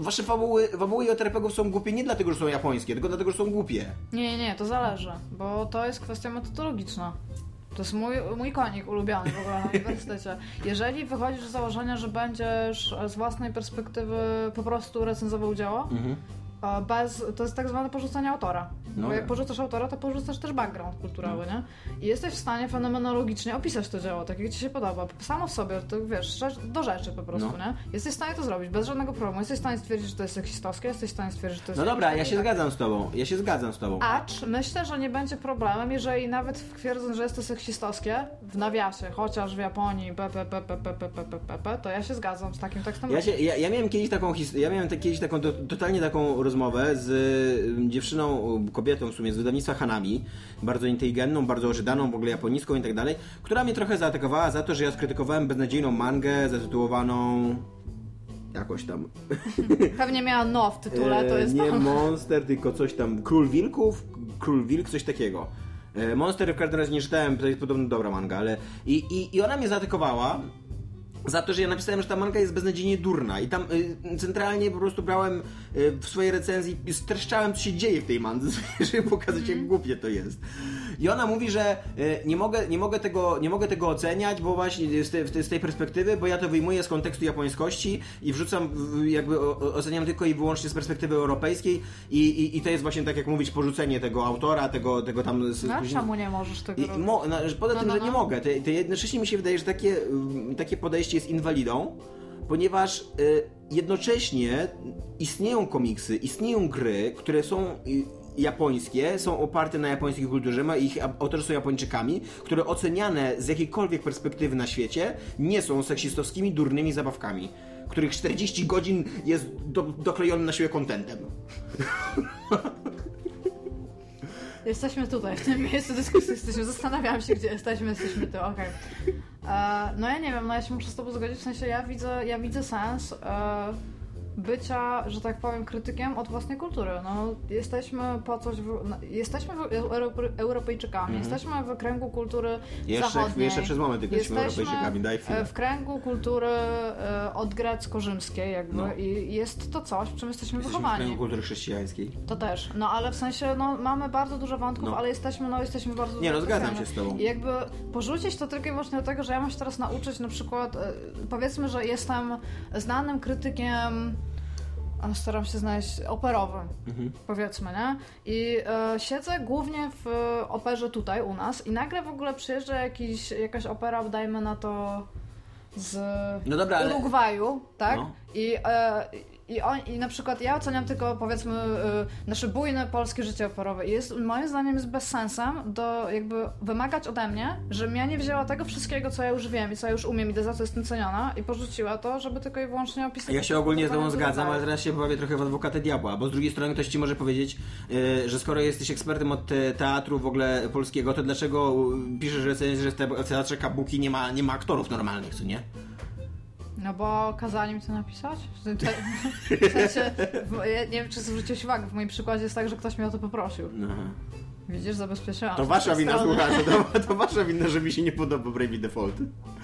Wasze fabuły, fabuły JRPG-ów są głupie nie dlatego, że są japońskie, tylko dlatego, że są głupie. Nie, nie, nie, to zależy, bo to jest kwestia metodologiczna. To jest mój, mój konik ulubiony w ogóle na uniwersytecie. Jeżeli wychodzisz z założenia, że będziesz z własnej perspektywy po prostu recenzował dzieło, Mhm. E, bez, to jest tak zwane porzucenie autora. No Bo jak tak. porzucasz autora, to porzucasz też background kulturowy, nie? I jesteś w stanie fenomenologicznie opisać to dzieło, tak jak ci się podoba. Samo w sobie, to wiesz, rzecz- do rzeczy po prostu, No. nie? Jesteś w stanie to zrobić bez żadnego problemu. Jesteś w stanie stwierdzić, że to jest seksistowskie, jesteś w stanie stwierdzić, że to jest... No dobra, ja się takie- zgadzam z tobą. Ja się zgadzam z tobą. Acz myślę, że nie będzie problemem, jeżeli nawet twierdząc, że jest to seksistowskie, w nawiasie, chociaż w Japonii, p, p, p, p, p, p, p, p, p, to ja się zgadzam z takim tekstem. Ja, się, ja, ja miałem kiedyś taką ja miałem te, kiedyś taką to, totalnie taką rozmowę z y, dziewczyną, y, kobietą w sumie z wydawnictwa Hanami, bardzo inteligentną, bardzo ożydaną, w ogóle japońską i tak dalej, która mnie trochę zaatakowała za to, że ja skrytykowałem beznadziejną mangę zatytułowaną jakoś tam. Pewnie miała no w tytule, to E, jest nie. Monster, tylko coś tam. Król Wilków? Król Wilk, coś takiego. E, Monster w każdym razie nie czytałem, to jest podobno dobra manga, ale. I, i, i ona mnie zaatakowała. Za to, że ja napisałem, że ta manga jest beznadziejnie durna i tam y, centralnie po prostu brałem y, w swojej recenzji streszczałem, co się dzieje w tej mandze, żeby pokazać, jak głupie to jest. I ona mówi, że y, nie, mogę, nie, mogę tego, nie mogę tego oceniać, bo właśnie z, te, z tej perspektywy, bo ja to wyjmuję z kontekstu japońskości i wrzucam, jakby oceniam tylko i wyłącznie z perspektywy europejskiej i, i, i to jest właśnie tak, jak mówić, porzucenie tego autora, tego, tego tam... Z, No, czemu nie możesz tego i, robić? mo, no, poza No, tym, no, że nie no. mogę, to, to jednocześnie mi się wydaje, że takie, ym, takie podejście jest inwalidą, ponieważ y, jednocześnie istnieją komiksy, istnieją gry, które są y, japońskie, są oparte na japońskiej kulturze, ma ich autorzy są Japończykami, które oceniane z jakiejkolwiek perspektywy na świecie nie są seksistowskimi, durnymi zabawkami, których 40 godzin jest do, doklejony na siebie kontentem. Jesteśmy tutaj, w tym miejscu dyskusji jesteśmy. Zastanawiam się, gdzie jesteśmy, jesteśmy tu, okej. E, No ja nie wiem, no ja się muszę z tobą zgodzić, w sensie ja widzę, ja widzę sens e, bycia, że tak powiem, krytykiem od własnej kultury. No, jesteśmy po coś, w, no, jesteśmy w, Euro, Europejczykami, jesteśmy w kręgu kultury. Jeszcze, zachodniej. jeszcze przez moment tylko jesteśmy Europejczykami, daj chwilę. w kręgu kultury e, od grecko-rzymskiej jakby No. i jest to coś, w czym jesteśmy, Jesteśmy w wychowani. kręgu kultury chrześcijańskiej. To też, no ale w sensie, no mamy bardzo dużo wątków, No. ale jesteśmy, no jesteśmy bardzo Nie, no, dużo zgadzam specjalni. się z tobą. I jakby porzucić to tylko i wyłącznie dlatego, że ja mam się teraz nauczyć na przykład, e, powiedzmy, że jestem znanym krytykiem, staram się znaleźć operowym, Mhm. powiedzmy, nie? I e, siedzę głównie w operze tutaj u nas i nagle w ogóle przyjeżdża jakiś, jakaś opera, dajmy na to z No dobra, ale- Urugwaju, tak? No. I, e, i, on, I na przykład ja oceniam tylko powiedzmy e, nasze bujne polskie życie operowe i jest moim zdaniem jest bez sensem do jakby wymagać ode mnie, żebym ja nie wzięła tego wszystkiego, co ja już wiem i co ja już umiem i za co jestem ceniona i porzuciła to, żeby tylko i wyłącznie opisać... Ja się ogólnie z tobą zgadzam, ale teraz się pobawię trochę w adwokatę diabła, bo z drugiej strony ktoś ci może powiedzieć, yy, że skoro jesteś ekspertem od te, teatru w ogóle polskiego, to dlaczego piszesz recenzję, że w teatrze kabuki nie ma, nie ma aktorów normalnych, co nie? No bo kazali mi to napisać? W sensie- nie wiem czy zwróciłeś uwagę, w moim przykładzie jest tak, że ktoś mnie o to poprosił. Widzisz, zabezpieczyłam To wasza wina, słuchacze, to, to wasza wina, że mi się nie podoba Bravey Default.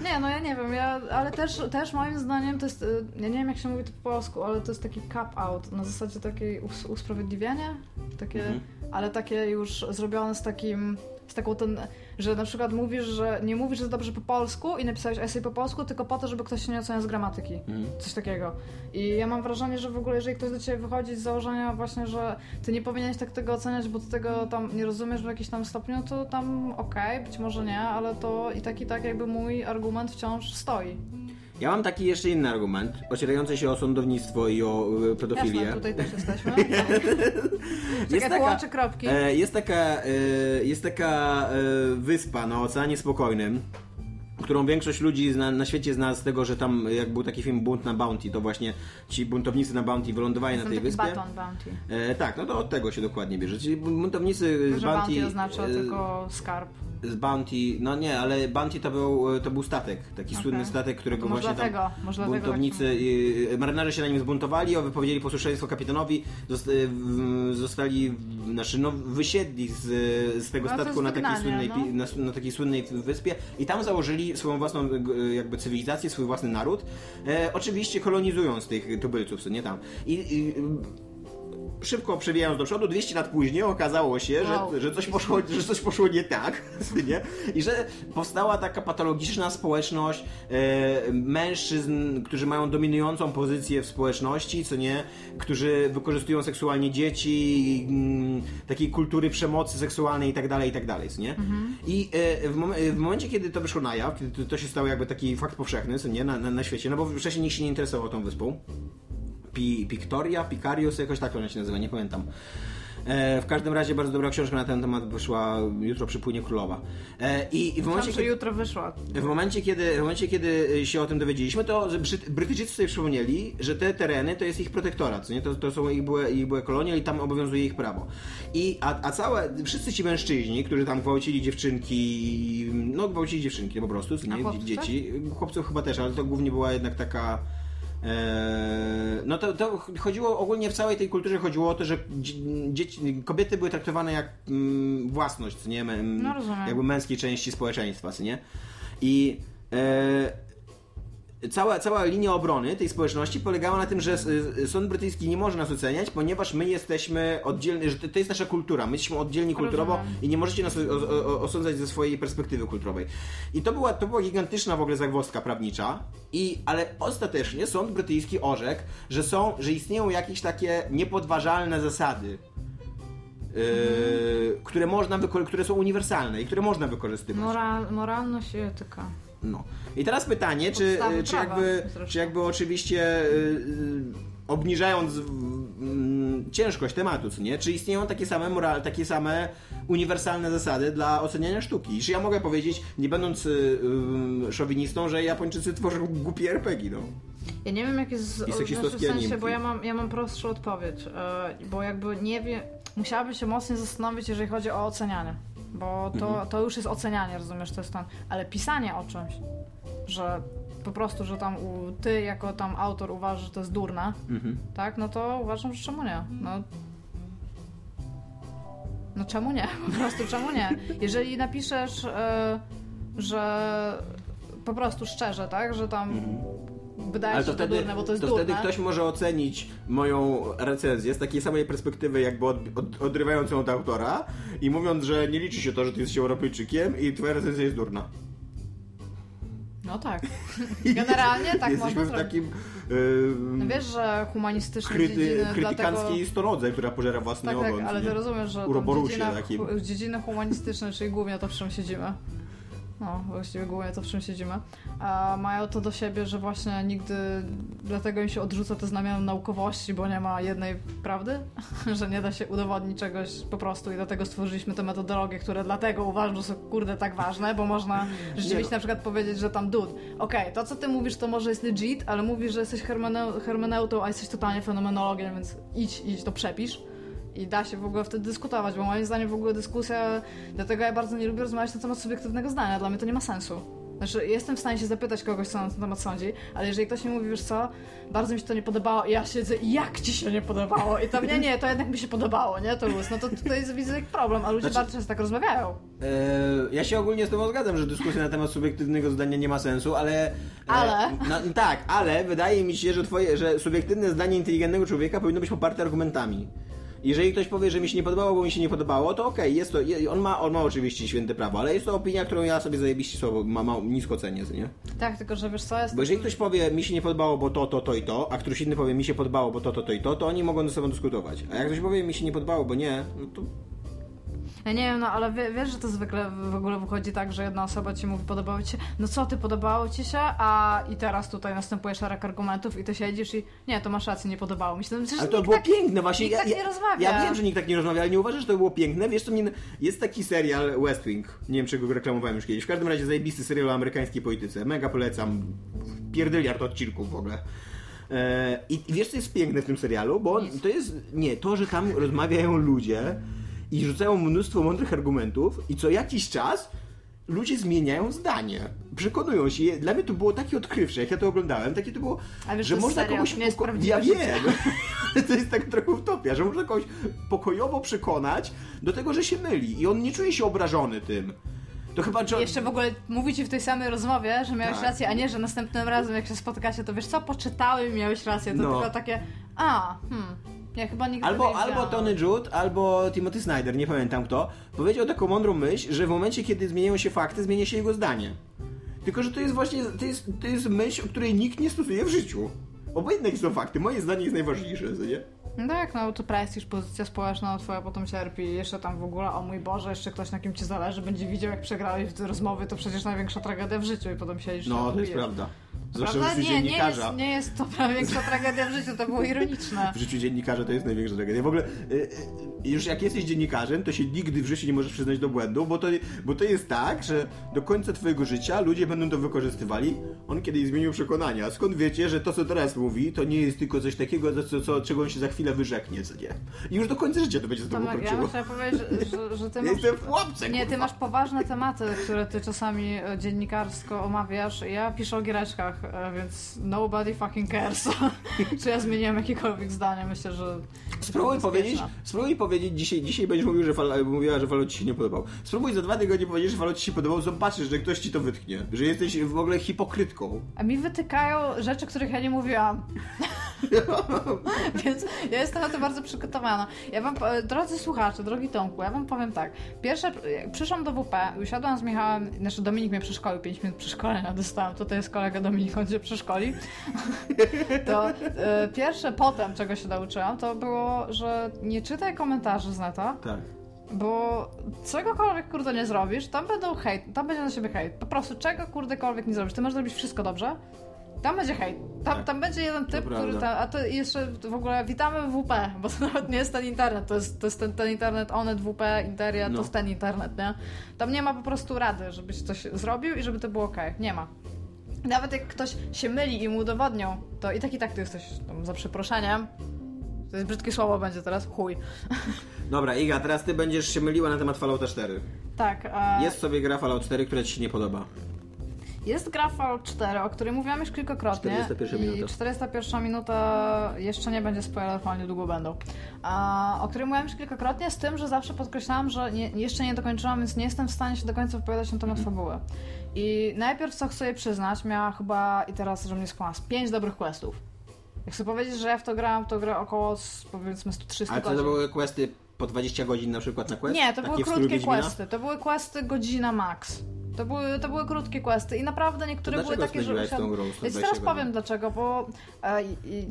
Nie, no ja nie wiem, ja, ale też, też moim zdaniem to jest, y, ja nie wiem jak się mówi to po polsku, ale to jest taki cap out, na zasadzie takiej us- usprawiedliwienie, takie, Mhm. ale takie już zrobione z takim, taką ten, że na przykład mówisz, że nie mówisz, że jest dobrze po polsku i napisałeś essay po polsku, tylko po to, żeby ktoś się nie oceniał z gramatyki. Mhm. Coś takiego. I ja mam wrażenie, że w ogóle jeżeli ktoś do ciebie wychodzi z założenia właśnie, że ty nie powinieneś tak tego oceniać, bo ty tego tam nie rozumiesz w jakimś tam stopniu, to tam okej, być może nie, ale to i tak i tak jakby mój argument wciąż stoi. Ja mam taki jeszcze inny argument, ocierający się o sądownictwo i o yy, pedofilię. Jasne, tutaj też jesteśmy. Jest Czekaj, taka- kropki. E, jest taka, e, jest taka e, wyspa na Oceanie Spokojnym, którą większość ludzi zna, na świecie zna z tego, że tam jak był taki film Bunt na Bounty, to właśnie ci buntownicy na Bounty wylądowali na tej wyspie. baton bounty. E, tak, no to od tego się dokładnie bierze. Czyli buntownicy z Że bounty Bounty... oznacza e, tylko skarb. Z Bounty, no nie, ale Bounty to był, to był statek, taki Okej. słynny statek, którego No właśnie dlatego, tam może dlatego buntownicy, y, marynarze się na nim zbuntowali, wypowiedzieli posłuszeństwo kapitanowi, w- zostali, znaczy no, wysiedli z, z tego No statku na takiej, słynnej, no. na, na takiej słynnej wyspie i tam założyli swoją własną jakby cywilizację, swój własny naród, e, oczywiście kolonizując tych tubylców, nie tam. I, i szybko przewijając do przodu, 200 lat później okazało się, Wow. że, że, coś poszło, że coś poszło nie tak, nie? I że powstała taka patologiczna społeczność e, mężczyzn, którzy mają dominującą pozycję w społeczności, co nie? Którzy wykorzystują seksualnie dzieci, mm, takiej kultury przemocy seksualnej i tak dalej, i tak dalej, co nie? I e, w, mom- w momencie, kiedy to wyszło na jaw, kiedy to, to się stało jakby taki fakt powszechny, co nie? Na, na, na świecie, no bo wcześniej nikt się nie interesował tą wyspą. Pi, Pictoria, Picarius, jakoś tak ona się nazywa, nie pamiętam. E, w każdym razie bardzo dobra książka na ten temat wyszła Jutro przypłynie królowa. E, I, i w, momencie, kiedy, jutro wyszła. w, momencie, kiedy, w momencie, kiedy się o tym dowiedzieliśmy, to Brytyjczycy sobie przypomnieli, że te tereny to jest ich protektorat, nie? To, to są ich były, ich były kolonie i tam obowiązuje ich prawo. I, a, a całe, wszyscy ci mężczyźni, którzy tam gwałcili dziewczynki, no gwałcili dziewczynki po prostu, co nie? Dzieci. Chłopców chyba też, ale to głównie była jednak taka... Eee, no to, to chodziło ogólnie w całej tej kulturze chodziło o to, że dzie- dzieci, kobiety były traktowane jak mm, własność, nie? M- No, jakby męskiej części społeczeństwa, nie? I e, cała, cała linia obrony tej społeczności polegała na tym, że s- sąd brytyjski nie może nas oceniać, ponieważ my jesteśmy oddzielni, że to, jest nasza kultura, my jesteśmy oddzielni kulturowo Rozumiem. i nie możecie nas osądzać ze swojej perspektywy kulturowej. I to była, to była gigantyczna w ogóle zagwozdka prawnicza, i, ale ostatecznie sąd brytyjski orzekł, że są, że istnieją jakieś takie niepodważalne zasady, yy, które można które są uniwersalne i które można wykorzystywać. Moral, moralność i etyka. No. I teraz pytanie, czy, czy, jakby, zresztą. czy jakby oczywiście y, y, obniżając mm, ciężkość tematu, co nie? Czy istnieją takie same moral, takie same uniwersalne zasady dla oceniania sztuki? Czy ja mogę powiedzieć, nie będąc y, szowinistą, że Japończycy tworzą głupie RPG, no? Ja nie wiem, jak jest z- I w sensie, bo ja mam, ja mam prostszą odpowiedź, e, bo jakby nie wiem, musiałabym się mocniej zastanowić, jeżeli chodzi o ocenianie, bo to, Mhm. to już jest ocenianie, rozumiesz, to jest ten, ale pisanie o czymś, że po prostu, że tam u, ty jako tam autor uważasz, że to jest durne, Mhm. tak, no to uważam, że czemu nie, no no czemu nie? Po prostu czemu nie? Jeżeli napiszesz, e, że po prostu szczerze, tak, że tam wydaje Ale się to wtedy, durne, bo to jest to durne. wtedy ktoś może ocenić moją recenzję z takiej samej perspektywy, jakby od, od, odrywając ją od autora i mówiąc, że nie liczy się to, że ty jesteś Europejczykiem i twoja recenzja jest durna. No tak. Generalnie tak Jesteśmy można w zrobić. takim yy, No wiesz, że humanistyczne kryty, dziedziny krytykanckiej dlatego... stolodze, która pożera własny Tak, tak, ogon. ale nie? ty rozumiesz, że takim. hu- dziedziny humanistyczne, czyli głównie to, w czym siedzimy, no właściwie głównie to, w czym siedzimy, a mają to do siebie, że właśnie nigdy, dlatego im się odrzuca te znamiona naukowości, bo nie ma jednej prawdy, że nie da się udowodnić czegoś po prostu i dlatego stworzyliśmy te metodologie, które dlatego uważam, że są kurde tak ważne, bo można rzeczywiście no. na przykład powiedzieć, że tam dude, okej, to co ty mówisz to może jest legit, ale mówisz, że jesteś hermeneu- hermeneutą, a jesteś totalnie fenomenologiem, więc idź, idź to przepisz. I da się w ogóle wtedy dyskutować, bo moim zdaniem w ogóle dyskusja, dlatego ja bardzo nie lubię rozmawiać na temat subiektywnego zdania, dla mnie to nie ma sensu. Znaczy, jestem w stanie się zapytać kogoś, co na ten temat sądzi, ale jeżeli ktoś mi mówi, wiesz co, bardzo mi się to nie podobało i ja siedzę, jak ci się nie podobało? I tam, nie, nie, to jednak mi się podobało, nie, to luz. No to tutaj widzę jak problem, a ludzie Znaczy- bardzo często tak rozmawiają. E, ja się ogólnie z tobą zgadzam, że dyskusja na temat subiektywnego zdania nie ma sensu, ale... e, Ale? no, tak, ale wydaje mi się, że, twoje, że subiektywne zdanie inteligentnego człowieka powinno być poparte argumentami. Jeżeli ktoś powie, że mi się nie podobało, bo mi się nie podobało, to okej, jest to, on ma, on ma oczywiście święte prawo, ale jest to opinia, którą ja sobie zajebiście słowo, ma, ma nisko cenię, nie? Tak, tylko że wiesz co, jest... Bo jeżeli ktoś powie, mi się nie podobało, bo to, to, to i to, a ktoś inny powie, mi się podobało, bo to, to, to i to, to oni mogą ze sobą dyskutować. A jak ktoś powie, mi się nie podobało, bo nie, no to Ja nie wiem, no ale wie, wiesz, że to zwykle w ogóle wychodzi tak, że jedna osoba ci mówi, podobało ci się, no co ty, podobało ci się, a i teraz tutaj następuje szereg argumentów i ty siedzisz i nie, to masz rację, nie podobało mi się. No, Ale to było tak, piękne, właśnie. Ja, tak nie rozmawia. ja wiem, że nikt tak nie rozmawia, ale nie uważasz, że to było piękne. Wiesz, co mnie. Jest taki serial West Wing. Nie wiem, czego go reklamowałem już kiedyś. W każdym razie zajebisty serial o amerykańskiej polityce. Mega polecam. Pierdyliard odcinków w ogóle. E, I wiesz, co jest piękne w tym serialu? Bo to jest. Nie, to, że tam rozmawiają ludzie i rzucają mnóstwo mądrych argumentów, i co jakiś czas ludzie zmieniają zdanie. Przekonują się. Dla mnie to było takie odkrywcze, jak ja to oglądałem, takie to było, A wiesz, że to można serial, kogoś... nie poko- ja wiem. to jest tak trochę utopia, że można kogoś pokojowo przekonać do tego, że się myli i on nie czuje się obrażony tym. To chyba John... Jeszcze w ogóle mówi ci w tej samej rozmowie, że miałeś Tak. rację, a nie, że następnym razem jak się spotkacie, to wiesz co, poczytałem i miałeś rację. To No. tylko takie, a, hmm. Ja chyba nigdy Albo, nie albo. Tony Judd, albo Timothy Snyder, nie pamiętam kto, powiedział taką mądrą myśl, że w momencie, kiedy zmieniają się fakty, zmienia się jego zdanie. Tylko, że to jest właśnie, to jest, to jest myśl, której nikt nie stosuje w życiu. Obojętnie są fakty, moje zdanie jest najważniejsze, nie? No tak, no to prestiż, pozycja społeczna twoja potem cierpi. Jeszcze tam w ogóle, o mój Boże, jeszcze ktoś na kim ci zależy będzie widział, jak przegrałeś w te rozmowy, to przecież największa tragedia w życiu i potem siedzisz i No, to jest prawda. Zwłaszcza w Prawda? życiu Nie, nie jest, nie jest to największa tragedia w życiu, to było ironiczne. W życiu dziennikarza to jest największa tragedia. W ogóle, y, y, już jak jesteś dziennikarzem, to się nigdy w życiu nie możesz przyznać do błędu, bo to, bo to jest tak, że do końca twojego życia ludzie będą to wykorzystywali. On kiedyś zmienił przekonania. Skąd wiecie, że to, co teraz mówi, to nie jest tylko coś takiego, co, co, czego on się za chwilę wyrzeknie, co nie? I już do końca życia to będzie z tobą Tomek, ja chciała powiedzieć, że, że, że ty masz... jestem w pułapce, Nie, ty masz poważne tematy, które ty czasami e, dziennikarsko omawiasz. Ja piszę o giereczkach, e, więc nobody fucking cares. Czy ja zmieniłem jakiekolwiek zdanie? Myślę, że... Spróbuj powiedzieć, spróbuj powiedzieć dzisiaj, dzisiaj będziesz mówił, że fal, mówiła, że Fallout ci się nie podobał. Spróbuj za dwa tygodnie powiedzieć, że Fallout ci się podobał, zobaczysz, że ktoś ci to wytknie. Że jesteś w ogóle hipokrytką. A mi wytykają rzeczy, których ja nie mówiłam. Więc ja jestem na to bardzo przygotowana. Ja wam, drodzy słuchacze, drogi Tomku, ja wam powiem tak. Pierwsze, przyszłam do WP, usiadłam z Michałem, znaczy Dominik mnie przeszkolił, 5 minut przeszkolenia dostałam, tutaj jest kolega Dominik, on cię przeszkoli. To e, pierwsze potem, czego się nauczyłam, to było, że nie czytaj komentarzy z neta, Tak. bo czegokolwiek kurde nie zrobisz, tam będą hejt, tam będzie na siebie hejt. Po prostu czego kurdekolwiek nie zrobisz. Ty możesz zrobić wszystko dobrze, tam będzie hejt. Tam, Tak. tam będzie jeden typ, który tam. A to jeszcze w ogóle witamy w WP, bo to nawet nie jest ten internet, to jest, to jest ten, ten internet Onet, WP, Interia, No. to jest ten internet, nie? Tam nie ma po prostu rady, żebyś coś zrobił i żeby to było ok. Nie ma. Nawet jak ktoś się myli i mu udowodnią, to i tak i tak ty jesteś tam, za przeproszeniem. To jest brzydkie słowo będzie teraz, chuj. Dobra, Iga, teraz ty będziesz się myliła na temat Fallouta 4. Tak. e, Jest sobie gra Fallout 4, która ci się nie podoba. Jest gra Fallout 4, o której mówiłam już kilkakrotnie. 41 I minuta. 401 minuta jeszcze nie będzie spoiler, ale niedługo będą. A, o której mówiłam już kilkakrotnie, z tym, że zawsze podkreślałam, że nie, jeszcze nie dokończyłam, więc nie jestem w stanie się do końca wypowiadać na temat fabuły. I najpierw, co chcę jej przyznać, miała chyba, i teraz, że mnie skłamać, 5 dobrych questów. Jak chcę powiedzieć, że ja w to grałam, to grę około powiedzmy 300 Ale to, godzin. to były questy po 20 godzin na przykład na quest? Nie, to były krótkie questy. To były questy godzina max. To były, to były krótkie questy i naprawdę niektóre były takie, że... tą grą Ja ci 120 teraz powiem dlaczego, bo... E, i,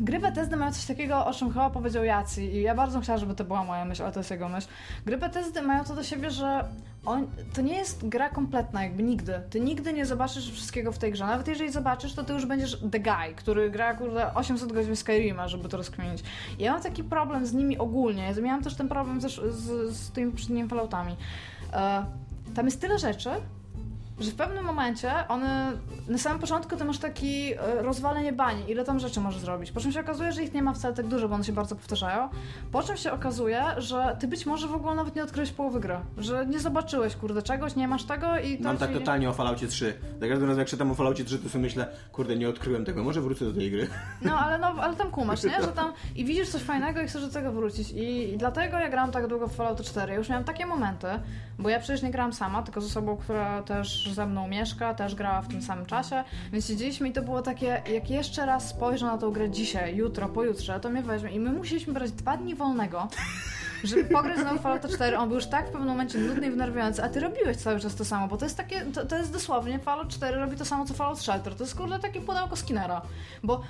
Gry Bethesdy mają coś takiego, o czym chyba powiedział Jacy i ja bardzo chciałam, żeby to była moja myśl, ale to jest jego myśl. Gry Bethesdy mają to do siebie, że on, to nie jest gra kompletna, jakby nigdy. Ty nigdy nie zobaczysz wszystkiego w tej grze. Nawet jeżeli zobaczysz, to ty już będziesz the guy, który gra kurde 800 godzin Skyrima, żeby to rozkminić. Ja mam taki problem z nimi ogólnie. Ja miałam też ten problem z, z, z tymi poprzednimi Falloutami. E, tam jest tyle rzeczy, że w pewnym momencie one, na samym początku to masz taki e, rozwalenie bani, ile tam rzeczy możesz zrobić. Po czym się okazuje, że ich nie ma wcale tak dużo, bo one się bardzo powtarzają. Po czym się okazuje, że ty być może w ogóle nawet nie odkryłeś połowy gry. Że nie zobaczyłeś, kurde, czegoś, nie masz tego i to Mam tak ci... totalnie o Falloutie 3. Za każdym razem jak czytam o Falloutie 3, to sobie myślę, kurde, nie odkryłem tego, może wrócę do tej gry. No, ale, no, ale tam kumasz, nie? Że tam i widzisz coś fajnego i chcesz do tego wrócić. I, I dlatego ja grałam tak długo w Fallout 4. Już miałam takie momenty, bo ja przecież nie grałam sama, tylko z osobą, która też ze mną mieszka, też grała w tym samym czasie, więc siedzieliśmy i to było takie, jak jeszcze raz spojrzę na tą grę dzisiaj, jutro, pojutrze, to mnie weźmie. I my musieliśmy brać dwa dni wolnego. Żeby pograć znowu Fallouta 4, on był już tak w pewnym momencie nudny i wnerwiający, a ty robiłeś cały czas to samo, bo to jest takie, to, to jest dosłownie, Fallout 4 robi to samo co Fallout Shelter, to jest kurde takie pudełko Skinnera, bo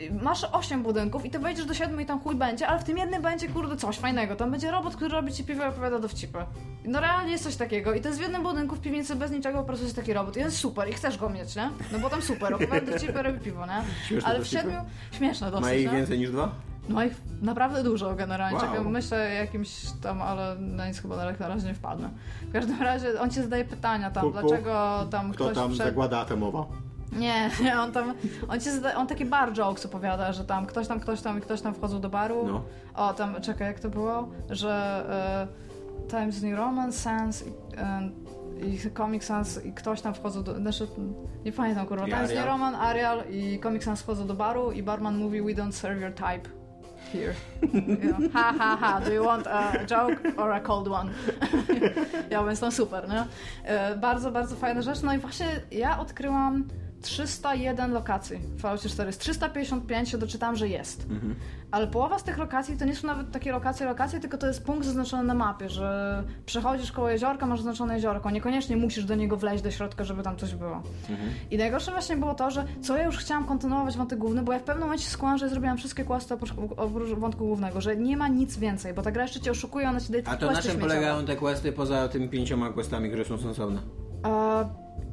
y, y, masz 8 budynków i ty wejdziesz do 7 i tam chuj będzie, ale w tym jednym będzie kurde coś fajnego, tam będzie robot, który robi ci piwo i opowiada dowcipy. No realnie jest coś takiego i to jest w jednym budynku w piwnicy bez niczego, po prostu jest taki robot i on jest super i chcesz go mieć, nie? No bo tam super, opowiada dowcipy, robi piwo, nie? Śmieszne Ale w dowcipy. siedmiu, śmieszne dosyć, Ma ich nie? więcej niż dwa? No ich naprawdę dużo generalnie. Wow. Czekam, myślę jakimś tam, ale na nic chyba na razie nie wpadnę. W każdym razie on ci zadaje pytania tam, dlaczego tam Kto ktoś tam przed... zagłada atomowa? Nie, nie, on tam, on ci zada... on takie bar jokes opowiada, że tam ktoś tam, ktoś tam i ktoś tam wchodzą do baru. No. O, tam, czekaj, jak to było? Że e, Times New Roman Sans i, e, i Comic Sans i ktoś tam wchodzą do, znaczy, nie pamiętam kurwa, I Times New. Roman, Arial i Comic Sans wchodzą do baru i barman mówi we don't serve your type here. You know, ha, ha, ha, do you want a joke or a cold one? ja więc tam super, nie? E, bardzo, bardzo fajna rzecz. No i właśnie ja odkryłam 301 lokacji w Falloutie 4. Z 355 się doczytałam, że jest. Mhm. Ale połowa z tych lokacji to nie są nawet takie lokacje, lokacje, tylko to jest punkt zaznaczony na mapie, że przechodzisz koło jeziorka, masz zaznaczone jeziorko. Niekoniecznie musisz do niego wleźć do środka, żeby tam coś było. Mhm. I najgorsze właśnie było to, że co ja już chciałam kontynuować wątek główny, bo ja w pewnym momencie skłamałam, że zrobiłam wszystkie questy oprócz, oprócz wątku głównego, że nie ma nic więcej, bo ta gra jeszcze cię oszukuje, ona ci daje A to na czym polegają te questy poza tymi pięcioma questami, które są sensowne?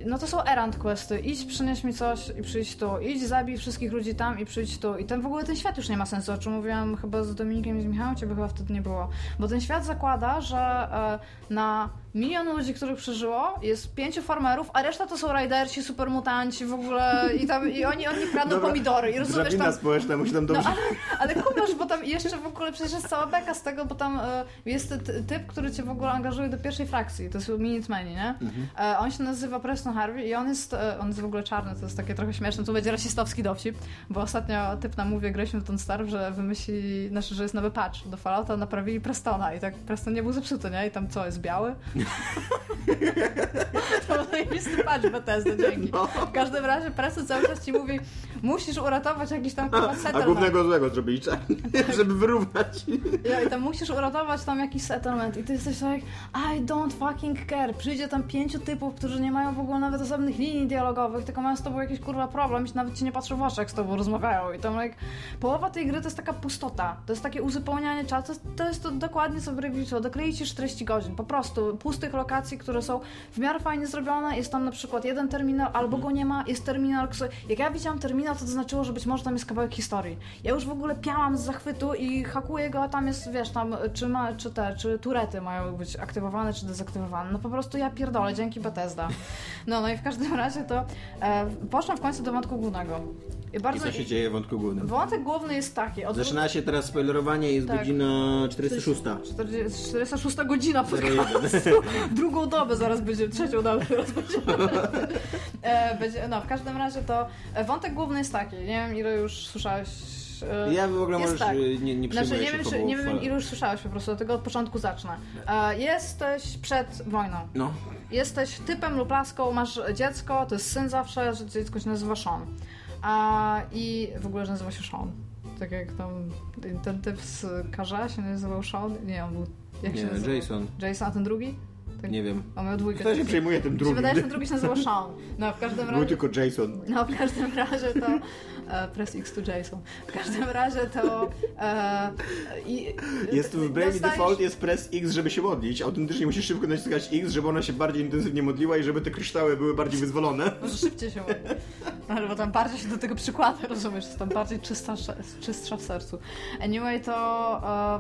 No to są errand questy. Idź, przynieś mi coś i przyjdź tu. Idź, zabij wszystkich ludzi tam i przyjdź tu. I ten w ogóle ten świat już nie ma sensu, o czym mówiłam chyba z Dominikiem i z Michałem, ciebie chyba wtedy nie było. Bo ten świat zakłada, że e, na milion ludzi, których przeżyło, jest pięciu farmerów, a reszta to są rajderci, supermutanci w ogóle i, tam, i oni, oni kradną Dobra, pomidory. I rozumiesz tam... społeczna musi tam No, dobrze... ale, ale kumasz, bo tam jeszcze w ogóle przecież jest cała beka z tego, bo tam e, jest ty- ty- typ, który cię w ogóle angażuje do pierwszej frakcji, to są Minutemeni, nie? E, on się nazywa Harvey i on jest, e, on jest w ogóle czarny, to jest takie trochę śmieszne, tu będzie rasistowski dowcip, bo ostatnio typ nam mówi, graliśmy w ten Star, że wymyślili, znaczy, że jest nowy patch do Fallouta, naprawili Prestona i tak Preston nie był zepsuty, nie? I tam co, jest biały? to był zajebisty patch Bethesda, dzięki. W każdym razie Preston cały czas ci mówi, musisz uratować jakiś tam kurwa A, a settlement. głównego złego zrobili czarny, żeby wyrównać. Ja, I tam musisz uratować tam jakiś settlement i ty jesteś tak I don't fucking care. Przyjdzie tam pięciu typów, którzy nie mają w ogóle nawet osobnych linii dialogowych, tylko mają z tobą jakiś kurwa problem i nawet ci nie patrzą w oczy, jak z tobą rozmawiają. I tam like, połowa tej gry to jest taka pustota. To jest takie uzupełnianie czasu. To jest to, dokładnie co w review. Dokleić 40 godzin. Po prostu pustych lokacji, które są w miarę fajnie zrobione. Jest tam na przykład jeden terminal, albo go nie ma. Jest terminal, który... Jak ja widziałam terminal, to to znaczyło, że być może tam jest kawałek historii. Ja już w ogóle piałam z zachwytu i hakuję go, a tam jest, wiesz, tam czy, ma, czy te, czy turety mają być aktywowane, czy dezaktywowane. No po prostu ja pierdolę, dzięki Bethesda. No, no i w każdym razie to e, poszłam w końcu do wątku głównego. I co się dzieje w wątku głównym? Wątek główny jest taki. Od Zaczyna się teraz spoilerowanie, jest Tak. godzina 46. 40, 46 godzina podcastu. Drugą dobę zaraz będzie, trzecią dobę zaraz będzie. będzie. No, w każdym razie to e, wątek główny jest taki. Nie wiem, ile już słyszałeś. e, Ja w ogóle możesz, tak. nie, nie Znaczy, nie wiem, czy, nie wiem, ile już słyszałeś po prostu, dlatego od początku zacznę. E, jesteś przed wojną. No, Jesteś typem lub laską, masz dziecko, to jest syn zawsze, że dziecko się nazywa Sean. A, I w ogóle nazywa się Sean. Tak jak tam ten typ z Karza się nazywał Sean. Nie, on był. Jak się nie, nazywał? Jason, Jason, a ten drugi? Tak, nie wiem. On miał dwójkę. Kto się przejmuje tym Mi się drugim? wydaje, że ten drugi się nazywał Sean. No, w każdym Był razie. tylko Jason. No, w każdym razie to. E, press X to Jason. W każdym razie to. E, i, Jest w Brave dostajesz- Default jest press X, żeby się modlić. Autentycznie musisz szybko naciskać X, żeby ona się bardziej intensywnie modliła i żeby te kryształy były bardziej wyzwolone. Może szybciej się modli. Ale bo tam bardziej się do tego przykłada, rozumiesz? Jest tam bardziej czysta, czystsza w sercu. Anyway, to...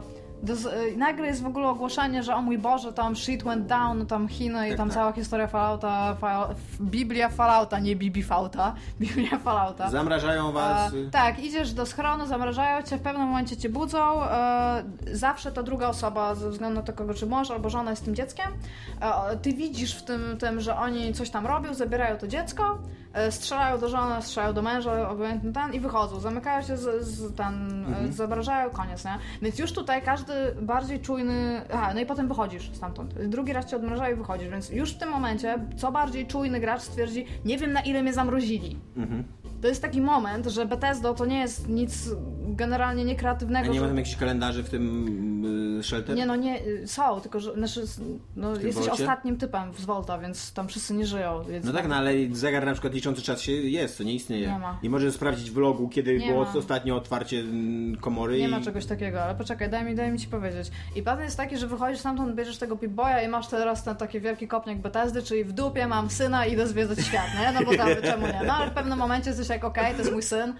E, do, e, nagle jest w ogóle ogłoszenie, że o mój Boże, tam shit went down, tam Chiny i Tak, tam tak. cała historia Fallouta, Fall, Biblia Fallouta, nie Bibi Fauta, Biblia Fallouta. Zamrażają was. E, tak, idziesz do schronu, zamrażają cię, w pewnym momencie cię budzą. E, zawsze to druga osoba, ze względu na to, kogo czy mąż albo żona jest tym dzieckiem. E, ty widzisz w tym, tym, że oni coś tam robią, zabierają to dziecko, e, strzelają do żony, strzelają do męża, obojętnie ten i wychodzą. Zamykają się, z, z, ten, e, zamrażają, koniec, nie? Więc już tutaj każdy bardziej czujny... Aha, no i potem wychodzisz stamtąd. Drugi raz cię odmrażają i wychodzisz, więc już w tym momencie co bardziej czujny gracz stwierdzi, nie wiem na ile mnie zamrozili. Mhm. To jest taki moment, że Bethesda to nie jest nic generalnie A niekreatywnego. nie ma że... tam jakichś kalendarzy w tym y, shelter? Nie, no nie, y, są, tylko że znaczy, no, jesteś ostatnim typem z Volta, więc tam wszyscy nie żyją. No tak, no ale zegar na przykład liczący czas się jest, to nie istnieje. Nie ma. I możesz sprawdzić w logu, kiedy Nie było ma. ostatnie otwarcie mm, komory. Nie i... ma czegoś takiego, ale poczekaj, daj mi, daj mi ci powiedzieć. I patent jest taki, że wychodzisz stamtąd, bierzesz tego Pip-Boya i masz teraz ten taki wielki kopniak Bethesdy, czyli w dupie mam syna i idę zwiedzać świat, nie? No bo tam, czemu nie? No ale w pewnym momencie jesteś jak, okej, to jest mój syn.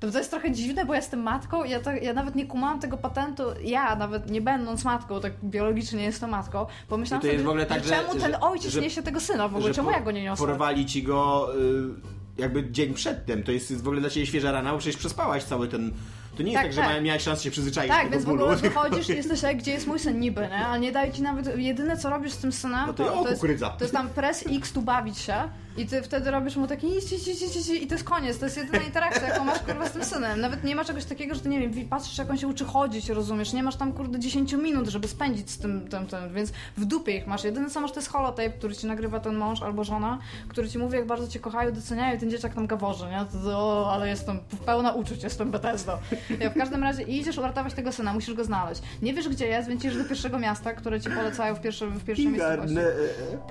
To, to jest trochę dziwne, bo ja jestem matką i ja, to, ja nawet nie kumałam tego patentu, ja nawet nie będąc matką, tak biologicznie nie jestem matką, bo myślałam I to jest sobie, w ogóle tak, że że- czemu ten ojciec że- niesie tego syna w ogóle, czemu po- ja go nie niosę? Porwali ci go y, jakby dzień przedtem. To jest w ogóle dla ciebie świeża rana, bo przecież przespałaś cały ten to nie jest tak, Tak, że tak. miałeś szansę się przyzwyczaić Tak, do więc w tego bólu. ogóle wychodzisz i jesteś jak, gdzie jest mój sen niby, nie? Ale nie daje ci nawet, jedyne co robisz z tym synem, No to ja, o, jest, to jest tam press X tu bawić się i ty wtedy robisz mu taki idź, idź, idź, idź, idź, i to jest koniec, to jest jedyna interakcja, jaką masz kurwa z tym synem. Nawet nie ma czegoś takiego, że ty nie wiem, patrzysz jak on się uczy chodzić, rozumiesz, nie masz tam kurde 10 minut, żeby spędzić z tym, tym, tym, więc w dupie ich masz. Jedyne co masz to jest holotape, który ci nagrywa ten mąż albo żona, który ci mówi jak bardzo cię kochają, doceniają i ten dzieciak tam gaworzy, nie? To, to, o, ale jestem pełna uczuć, jestem Bethesda. Ja w każdym razie idziesz uratować tego syna, musisz go znaleźć. Nie wiesz gdzie jest, więc idziesz do pierwszego miasta, które ci polecają w, pierwszym, w pierwszej Iga, miejscowości. ne,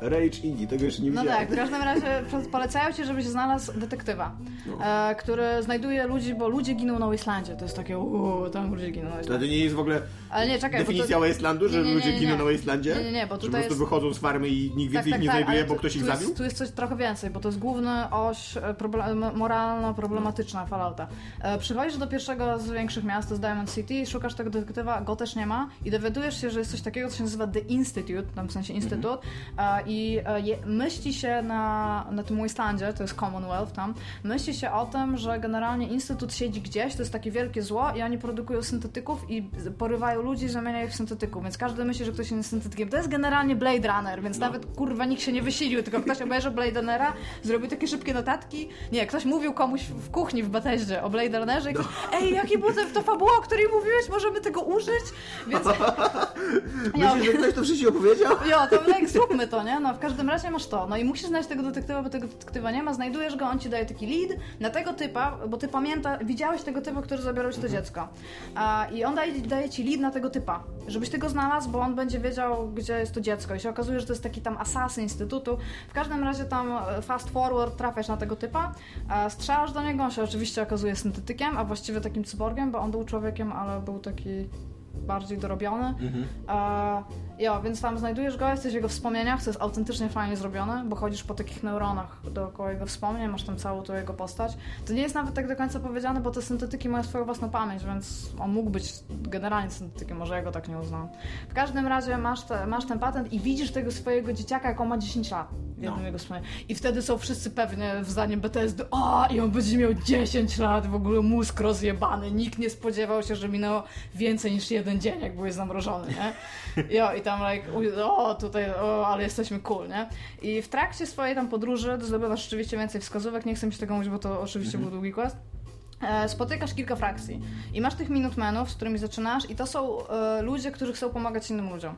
e, Rage Iggy, tego jeszcze nie No widziałem. tak, w każdym razie polecają ci, żebyś znalazł detektywa, No. e, który znajduje ludzi, bo ludzie giną na Wastelandzie. To jest takie, uuu, tam ludzie giną na To, to nie jest w ogóle Ale nie, czekaj, definicja to... Wastelandu, że Nie, nie, ludzie giną na Wastelandzie? Nie, nie, nie, bo Że tutaj po prostu jest- wychodzą z farmy i nikt więcej ich nie znajduje, ale bo tu- ktoś ich tu zabił? Jest, tu jest coś trochę więcej, bo to jest główna oś e, problem, moralno-problematyczna Fallouta. E, przychodzisz do pierwszego z większych miast, to jest Diamond City, szukasz tego detektywa, go też nie ma i dowiadujesz się, że jest coś takiego, co się nazywa The Institute, tam w sensie instytut e, i e, je, myśli się na, na tym Wastelandzie, to jest Commonwealth tam, myśli się o tym, że generalnie instytut siedzi gdzieś, to jest takie wielkie zło i oni produkują syntetyków i z- ludzi zamieniają ich w syntetyków, więc każdy myśli, że ktoś jest syntetykiem. To jest generalnie Blade Runner, więc nawet kurwa nikt się nie wysilił, tylko ktoś obejrzał Blade Runnera, zrobił takie szybkie notatki. Nie, ktoś mówił komuś w kuchni w Bethesdzie o Blade Runnerze i ktoś, ej, jaki był to fabuła, o której mówiłeś, możemy tego użyć? Więc Myślisz, że ktoś to wcześniej opowiedział? Jo, to like, zróbmy to, nie? No w każdym razie masz to. No i musisz znaleźć tego detektywa, bo tego detektywa nie ma, znajdujesz go, on ci daje taki lead na tego typa, bo ty pamięta, widziałeś tego typa, który zabierał ci to dziecko. A, I on daje, daje ci lead na tego typa, żebyś ty go znalazł, bo on będzie wiedział, gdzie jest to dziecko. I się okazuje, że to jest taki tam asasyn instytutu. W każdym razie tam e, fast forward trafiasz na tego typa, a strzelasz do niego, on się oczywiście okazuje syntetykiem, a właściwie takim cyborgiem, bo on był człowiekiem, ale był taki bardziej dorobiony. Mhm. E, jo, więc tam znajdujesz go, jesteś w jego wspomnieniach, co jest autentycznie fajnie zrobione, bo chodzisz po takich neuronach dookoła jego wspomnień, masz tam całą tą jego postać. To nie jest nawet tak do końca powiedziane, bo te syntetyki mają swoją własną pamięć, więc on mógł być generalnie syntetykiem, może ja go tak nie uznałam. W każdym razie masz, te, masz ten patent i widzisz tego swojego dzieciaka, jak on ma 10 lat. W jednym No. jego wspomnieniu. I wtedy są wszyscy pewnie w zdaniem BTSD, o i on będzie miał 10 lat, w ogóle mózg rozjebany, nikt nie spodziewał się, że minęło więcej niż jeden dzień, jak byłeś zamrożony, nie? Jo, i tam like, u- o tutaj, o, ale jesteśmy cool, nie? I w trakcie swojej tam podróży zdobywasz rzeczywiście więcej wskazówek, nie chcę mi się tego mówić, bo to oczywiście był długi quest. E, Spotykasz kilka frakcji i masz tych minutmenów, z którymi zaczynasz i to są e, ludzie, którzy chcą pomagać innym ludziom.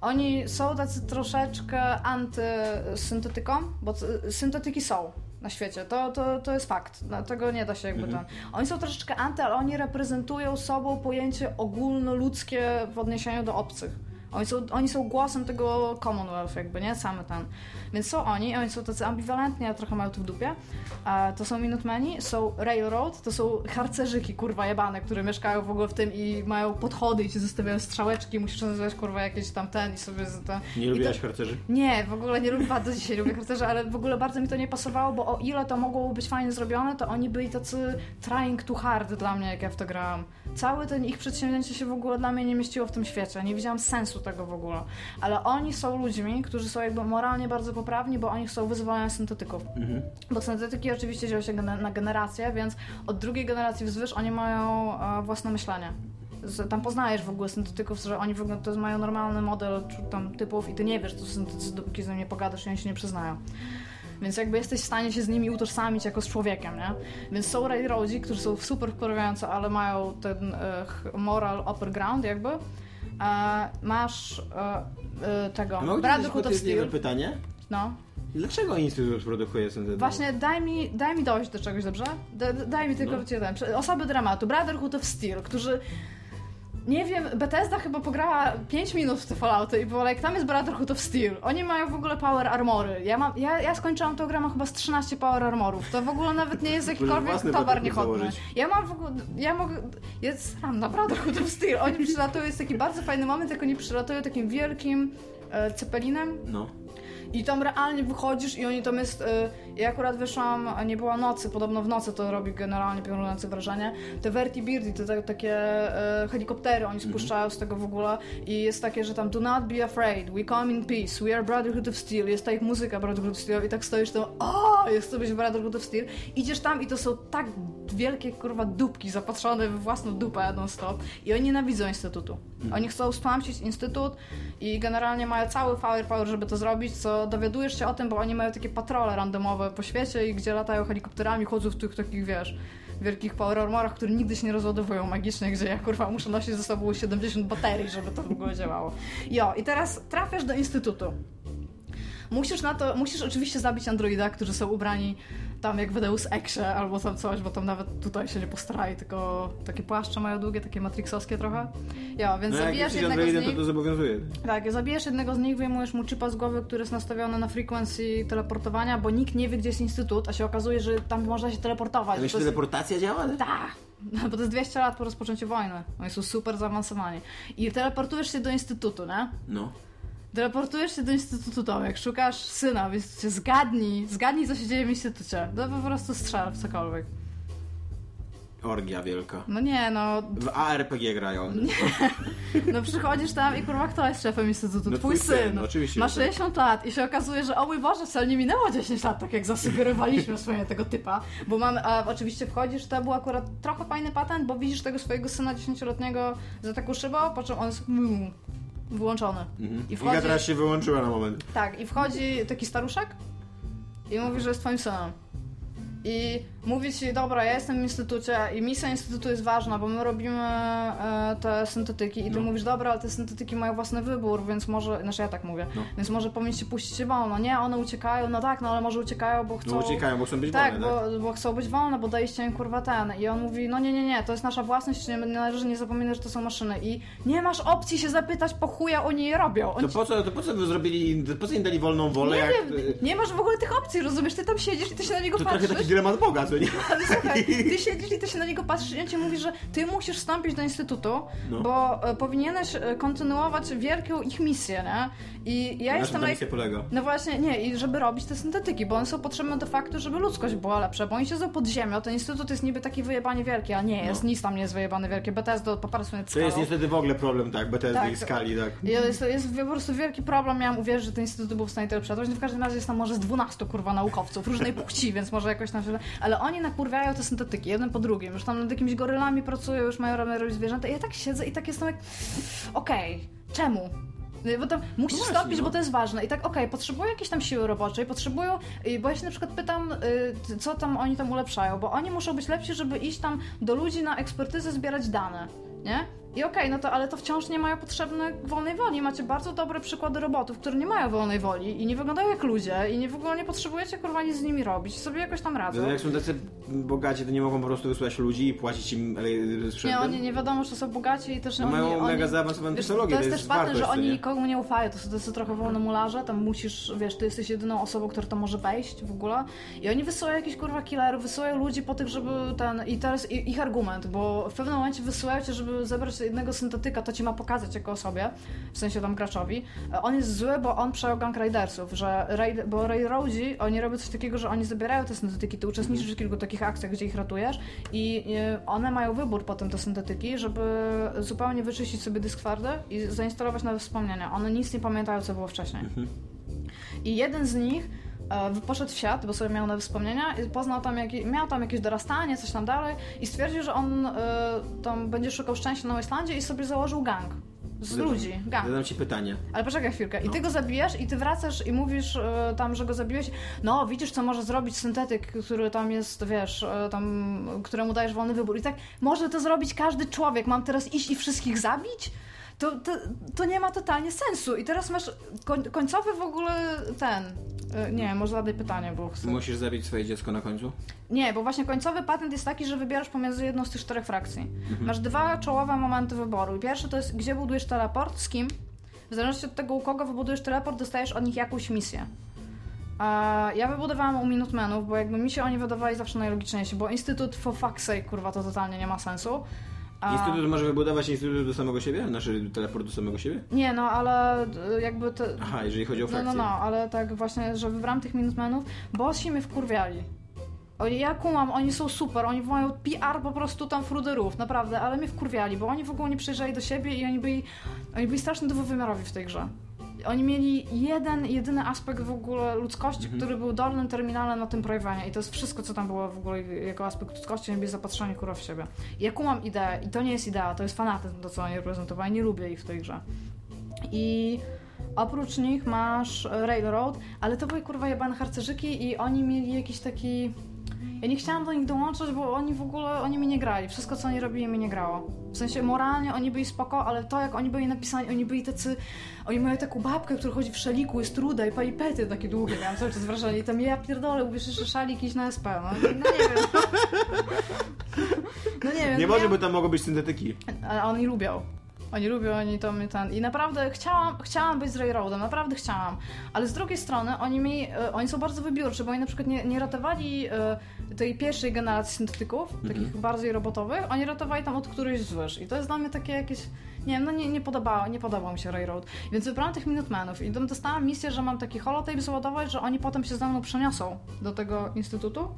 Oni są tacy troszeczkę antysyntetyką, bo syntetyki są na świecie. To, to, to jest fakt. No, tego nie da się jakby ten. Oni są troszeczkę anty, ale oni reprezentują sobą pojęcie ogólnoludzkie w odniesieniu do obcych. Oni są, oni są głosem tego Commonwealth, jakby, nie? Samy ten. Więc są oni, oni są tacy ambiwalentni, a trochę mają to w dupie. E, to są Minutemeni, są Railroad, to są harcerzyki, kurwa, jebane, które mieszkają w ogóle w tym i mają podchody i ci zostawiają strzałeczki, musisz nazywać, kurwa, jakieś tam ten i sobie ten... Nie I to- lubiłaś harcerzy? nie, w ogóle nie lubię, bardzo dzisiaj lubię harcerze, ale w ogóle bardzo mi to nie pasowało, bo o ile to mogło być fajnie zrobione, to oni byli tacy trying too hard dla mnie, jak ja w to grałam. Całe ten ich przedsięwzięcie się w ogóle dla mnie nie mieściło w tym świecie, nie widziałam sensu tego w ogóle. Ale oni są ludźmi, którzy są jakby moralnie bardzo poprawni, bo oni chcą wyzwalania syntetyków. Mhm. Bo syntetyki oczywiście dzieją się na generację, więc od drugiej generacji wzwyż oni mają e, własne myślenie. Tam poznajesz w ogóle syntetyków, że oni w ogóle to mają normalny model tam typów i ty nie wiesz, to są syntetycy, dopóki z nimi nie pogadasz i oni się nie przyznają. Więc jakby jesteś w stanie się z nimi utożsamić jako z człowiekiem, nie? Więc są railroadzi, którzy są super wkurwiający, ale mają ten e, moral upper ground jakby. E, masz e, e, tego A mogę Brotherhood of Steel. pytanie? No. Dlaczego Instytut produkuje syntetyków? Właśnie daj mi, daj mi dojść do czegoś, dobrze? Da, daj mi tylko No. ten. Osoby dramatu, Brotherhood of Steel, którzy. Nie wiem, Bethesda chyba pograła 5 minut w te Fallouty i było like, tam jest Brotherhood of Steel. Oni mają w ogóle power armory. Ja, mam, ja, ja skończyłam tą grę, mam chyba z 13 power armorów. To w ogóle nawet nie jest jakikolwiek towar niechodny. Ja mam w ogóle, ja mogę, ja sram na Brotherhood of Steel. Oni przylatują, jest taki bardzo fajny moment, jak oni przylatują takim wielkim e, cepelinem No. I tam realnie wychodzisz i oni tam jest. Y, ja akurat wyszłam, nie była nocy, podobno w nocy to robi generalnie piorunujące wrażenie. Te Vertibirdi, te, te takie y, helikoptery oni spuszczają z tego w ogóle i jest takie, że tam do not be afraid, we come in peace, we are Brotherhood of Steel, jest ta ich muzyka Brotherhood of Steel i tak stoisz tam, o, jest to być Brotherhood of Steel. Idziesz tam i to są tak wielkie kurwa dupki zapatrzone w własną dupę non stop i oni nienawidzą instytutu. Oni chcą stłamsić instytut i generalnie mają cały firepower, żeby to zrobić, co dowiadujesz się o tym, bo oni mają takie patrole randomowe po świecie i gdzie latają helikopterami, chodzą w tych takich, wiesz, wielkich power armorach, które nigdy się nie rozładowują magicznie, gdzie ja kurwa muszę nosić ze sobą 70 baterii, żeby to w ogóle działało. Jo, i teraz trafiasz do instytutu. Musisz na to, musisz oczywiście zabić androida, którzy są ubrani tam jak w Deus Exie albo tam coś, bo tam nawet tutaj się nie postarali, tylko takie płaszcze mają długie, takie matrixowskie trochę. Ja, więc No jak zabijasz jesteś jednego z nich. to to zobowiązuje. Tak, zabijesz jednego z nich, wyjmujesz mu chipa z głowy, który jest nastawiony na frequency teleportowania, bo nikt nie wie, gdzie jest instytut, a się okazuje, że tam można się teleportować. Ale jest- teleportacja działa? tak, no, bo to jest 200 lat po rozpoczęciu wojny. Oni są super zaawansowani. I teleportujesz się do instytutu, nie? No. Teleportujesz się do instytutu Tomek, szukasz syna, więc się zgadnij, zgadnij co się dzieje w instytucie. No po prostu strzel w cokolwiek. Orgia wielka. No nie, no, W ARPG grają. no przychodzisz tam i kurwa kto jest szefem instytutu? No Twój twój syn, no oczywiście, Ma że tak. 60 lat i się okazuje, że o mój Boże, wcale nie minęło 10 lat, tak jak zasugerowaliśmy swoje tego typa. Bo mamy, a oczywiście wchodzisz, to był akurat trochę fajny patent, bo widzisz tego swojego syna 10-letniego za taką szybą, po czym on jest mm, wyłączony. Mhm. I wchodzi... teraz się wyłączyła na moment. Tak, i wchodzi taki staruszek i mówi, że jest twoim synem. I mówi ci, dobra, ja jestem w instytucie i misja instytutu jest ważna, bo my robimy e, te syntetyki i ty No. mówisz, dobra, ale te syntetyki mają własny wybór, więc może, znaczy ja tak mówię, No. więc może powinniście puścić je wolno. Nie, one uciekają, no tak, no ale może uciekają, bo chcą... No uciekają, bo chcą być Tak, wolne, tak? bo, bo chcą być wolne, bo daliście im kurwa ten. I on mówi, no nie, nie, nie, to jest nasza własność, nie, nie należy nie zapominać, że to są maszyny. I nie masz opcji się zapytać, po chuja oni je robią. On To po co, to po co wy zrobili, po co im dali wolną wolę, nie jak... wiem, nie masz w ogóle tych opcji, rozumiesz? Ty tam siedzisz i ty się na niego To trochę patrzysz. taki dylemat Boga, co nie? Ale słuchaj, ty siedzisz i ty się na niego patrzysz i on ci mówi, że ty musisz wstąpić do instytutu, No. bo e, powinieneś e, kontynuować wielką ich misję, nie? I ja Na jestem... like- misja polega? no właśnie, nie, i żeby robić te syntetyki, bo one są potrzebne do faktu, żeby ludzkość była lepsza, bo oni siedzą pod ziemią, ten instytut jest niby taki wyjebany wielki, a nie jest, No. nic tam nie jest wyjebany wielki, BTS poparł sobie To jest niestety w ogóle problem, tak, BTS Tak. i skali, tak. Jest, jest po prostu wielki problem, miałam uwierzyć, że ten instytut był w stanie tyle przetrwać. No w każdym razie jest tam może z 12 kurwa naukowców różnej płci, więc może jakoś tam się... Ale oni nakurwiają te syntetyki, jeden po drugim. Już tam nad jakimiś gorylami pracują, już mają robić robić zwierzęta. I ja tak siedzę i tak jestem jak... Okej, czemu? Bo tam musisz właśnie, wstąpić, no. bo to jest ważne. I tak, okej, potrzebują jakiejś tam siły roboczej, potrzebują, y, bo ja się na przykład pytam, y, co tam oni tam ulepszają, bo oni muszą być lepsi, żeby iść tam do ludzi na ekspertyzę, zbierać dane, nie? I okej, no to, ale to wciąż nie mają potrzebnej wolnej woli. Macie bardzo dobre przykłady robotów, które nie mają wolnej woli i nie wyglądają jak ludzie i nie w ogóle nie potrzebujecie kurwa nic z nimi robić. Sobie jakoś tam radzą. No, jak są tacy bogaci, to nie mogą po prostu wysłać ludzi i płacić im ale, Nie, sprzętem? oni nie wiadomo, czy są bogaci i też No oni, mają mega zaawansowaną wiesz, technologię, To jest też patent, że oni nie? nikomu nie ufają, to są, to są trochę wolne mularze, tam musisz, wiesz, ty jesteś jedyną osobą, która to może wejść w ogóle i oni wysyłają jakichś kurwa killerów, wysyłają ludzi po tych, żeby ten, i teraz ich argument, bo w pewnym momencie wysyłają cię, żeby zebrać jednego syntetyka, to ci ma pokazać jako osobie, w sensie tam graczowi, E, on jest zły, bo on przejął gang Raidersów, że raid, bo Railroadzi, oni robią coś takiego, że oni zabierają te syntetyki, ty uczestniczysz w kilku takich akcjach, gdzie ich ratujesz i e, one mają wybór potem te syntetyki, żeby zupełnie wyczyścić sobie dysk twardy i zainstalować nowe wspomnienia. One nic nie pamiętają, co było wcześniej. I jeden z nich poszedł w świat, bo sobie miał nowe wspomnienia i poznał tam, jak, miał tam jakieś dorastanie, coś tam dalej i stwierdził, że on e, tam będzie szukał szczęścia na Islandzie i sobie założył gang. Z Zadam- ludzi, gang. Zadam ci pytanie. Ale poczekaj chwilkę. I No. ty go zabijasz i ty wracasz i mówisz e, tam, że go zabiłeś. No, widzisz, co może zrobić syntetyk, który tam jest, wiesz, e, tam, któremu dajesz wolny wybór. I tak, może to zrobić każdy człowiek. Mam teraz iść i wszystkich zabić? To, to, to nie ma totalnie sensu. I teraz masz koń, końcowy w ogóle ten... e, Nie, może zadaj pytanie, bo chcę... Musisz zabić swoje dziecko na końcu? Nie, bo właśnie końcowy patent jest taki, że wybierasz pomiędzy jedną z tych czterech frakcji. Mhm. Masz dwa czołowe momenty wyboru. Pierwszy to jest, gdzie budujesz teleport, z kim. W zależności od tego, u kogo wybudujesz teleport, dostajesz od nich jakąś misję. A ja wybudowałam u Minutemenów, bo jakby mi się oni wydawali zawsze najlogiczniejsi, bo Instytut for fuck's sake, kurwa, to totalnie nie ma sensu. A... Instytut może wybudować instytut do samego siebie? Znaczy teleport do samego siebie? Nie, no ale y, jakby te... Aha, jeżeli chodzi o No, frakcję. no, no, ale tak właśnie, że wybrałam tych Minutemenów, bo się mnie wkurwiali. Ja kumam, oni są super, oni mają PR po prostu tam fruderów, naprawdę, ale mnie wkurwiali, bo oni w ogóle nie przyjeżdżali do siebie i oni byli, oni byli strasznie dwuwymiarowi w tej grze. Oni mieli jeden, jedyny aspekt w ogóle ludzkości, Mhm. który był dolnym terminalem na tym Prave'ie i to jest wszystko, co tam było w ogóle jako aspekt ludzkości, nie byli zapatrzeni kurwa w siebie. I ja kumam ideę i to nie jest idea, to jest fanatyzm, to co oni reprezentowali, nie lubię ich w tej grze. I oprócz nich masz Railroad, ale to były kurwa jebane harcerzyki i oni mieli jakiś taki... Ja nie chciałam do nich dołączyć, bo oni w ogóle, oni mi nie grali. Wszystko, co oni robili, mi nie grało. W sensie moralnie oni byli spoko, ale to, jak oni byli napisani, oni byli tacy... Oni mają taką babkę, która chodzi w szaliku, jest ruda i pali pety takie długie, miałam cały czas wrażenie. I tam ja pierdolę, uwierz, że szalik iść na SP, no, no nie wiem. No nie wiem. Nie no może, ja- bo tam mogą być syntetyki. ale oni lubią. Oni lubią, oni to mnie ten. I naprawdę chciałam, chciałam być z Railroadem, naprawdę chciałam. Ale z drugiej strony oni mi, e, oni są bardzo wybiórczy, bo oni na przykład nie, nie ratowali e, tej pierwszej generacji syntetyków, takich bardziej robotowych, oni ratowali tam od któryś z wyż. I to jest dla mnie takie jakieś. Nie wiem, no nie, nie podobało, nie podobał mi się Railroad. Więc wybrałam tych Minutemenów i tam dostałam misję, że mam taki holotape załadować, że oni potem się ze mną przeniosą do tego instytutu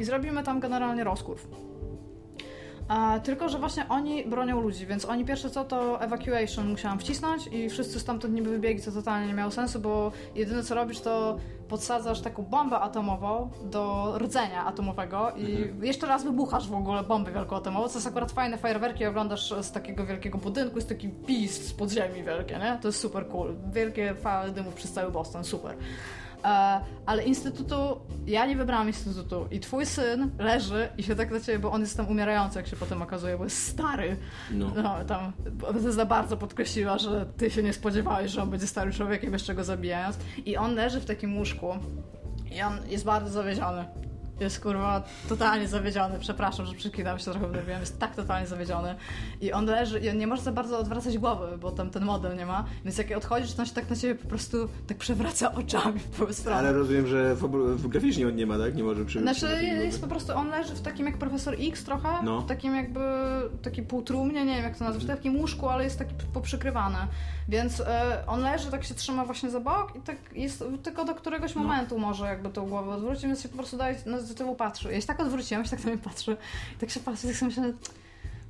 i zrobimy tam generalnie rozkurw. Tylko, że właśnie oni bronią ludzi, więc oni pierwsze co to evacuation musiałam wcisnąć i wszyscy stamtąd niby wybiegli, co totalnie nie miało sensu, bo jedyne co robisz to podsadzasz taką bombę atomową do rdzenia atomowego i jeszcze raz wybuchasz w ogóle bombę wielkoatomową, co jest akurat fajne, fajerwerki oglądasz z takiego wielkiego budynku, jest taki pist z podziemi wielkie, nie? To jest super cool. Wielkie fale dymów przez cały Boston, super. E, ale instytutu, ja nie wybrałam instytutu i twój syn leży i się tak na ciebie, bo on jest tam umierający, jak się potem okazuje, bo jest stary. No. No, tam za bardzo podkreśliła, że ty się nie spodziewałeś, że on będzie starym człowiekiem, jeszcze go zabijając. I on leży w takim łóżku i on jest bardzo zawiedziony. Jest kurwa totalnie zawiedziony. Przepraszam, że przyklinam się trochę, wiem, jest tak totalnie zawiedziony. I on leży i on nie może za bardzo odwracać głowy, bo tam ten model nie ma. Więc jak odchodzisz, to on się tak na ciebie po prostu tak przewraca oczami w twoją stronę. Ale rozumiem, że w, w graficznie on nie ma, tak? Nie może przy Znaczy przy- jest po prostu, on leży w takim jak profesor X trochę, No. w takim jakby, taki półtrumnie, nie wiem jak to nazwać, w takim łóżku, ale jest taki poprzykrywany. Więc e, on leży, tak się trzyma właśnie za bok i tak jest tylko do któregoś No. momentu może jakby tą głowę odwrócić, więc się po prostu daje, no, do tyłu patrzy. Ja się tak odwróciłam, się tak na mnie patrzy i tak się patrzy, tak sobie myślę,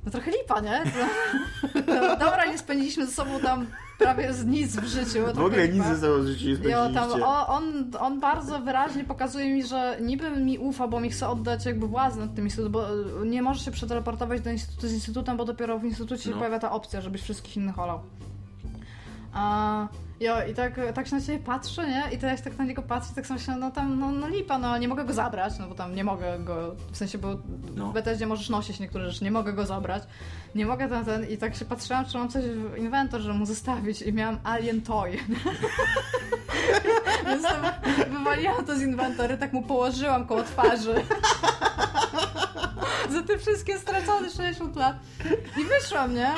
no trochę lipa, nie? To, dobra, nie spędziliśmy ze sobą tam prawie z nic w życiu. W ogóle nic ze sobą w życiu nie spędziliście. on, on bardzo wyraźnie pokazuje mi, że niby mi ufa, bo mi chce oddać jakby władzę nad tym instytutem, bo e, nie możesz się przeteleportować do instytutu z instytutem, bo dopiero w instytucie się No. pojawia ta opcja, żebyś wszystkich innych olał. A, jo, i tak, tak się na ciebie patrzy, nie? I teraz tak na niego patrzy, tak sobie myślę, no tam, no, no lipa, no nie mogę go zabrać, no bo tam nie mogę go, w sensie, bo No. w Bethesdzie możesz nosić niektóre rzeczy, nie mogę go zabrać, nie mogę ten, ten, i tak się patrzyłam, czy mam coś w inwentor, żeby mu zostawić i miałam Alien Toy. Więc to wywaliłam to z inwentory, tak mu położyłam koło twarzy. Za te wszystkie stracone 60 lat. I wyszłam, nie?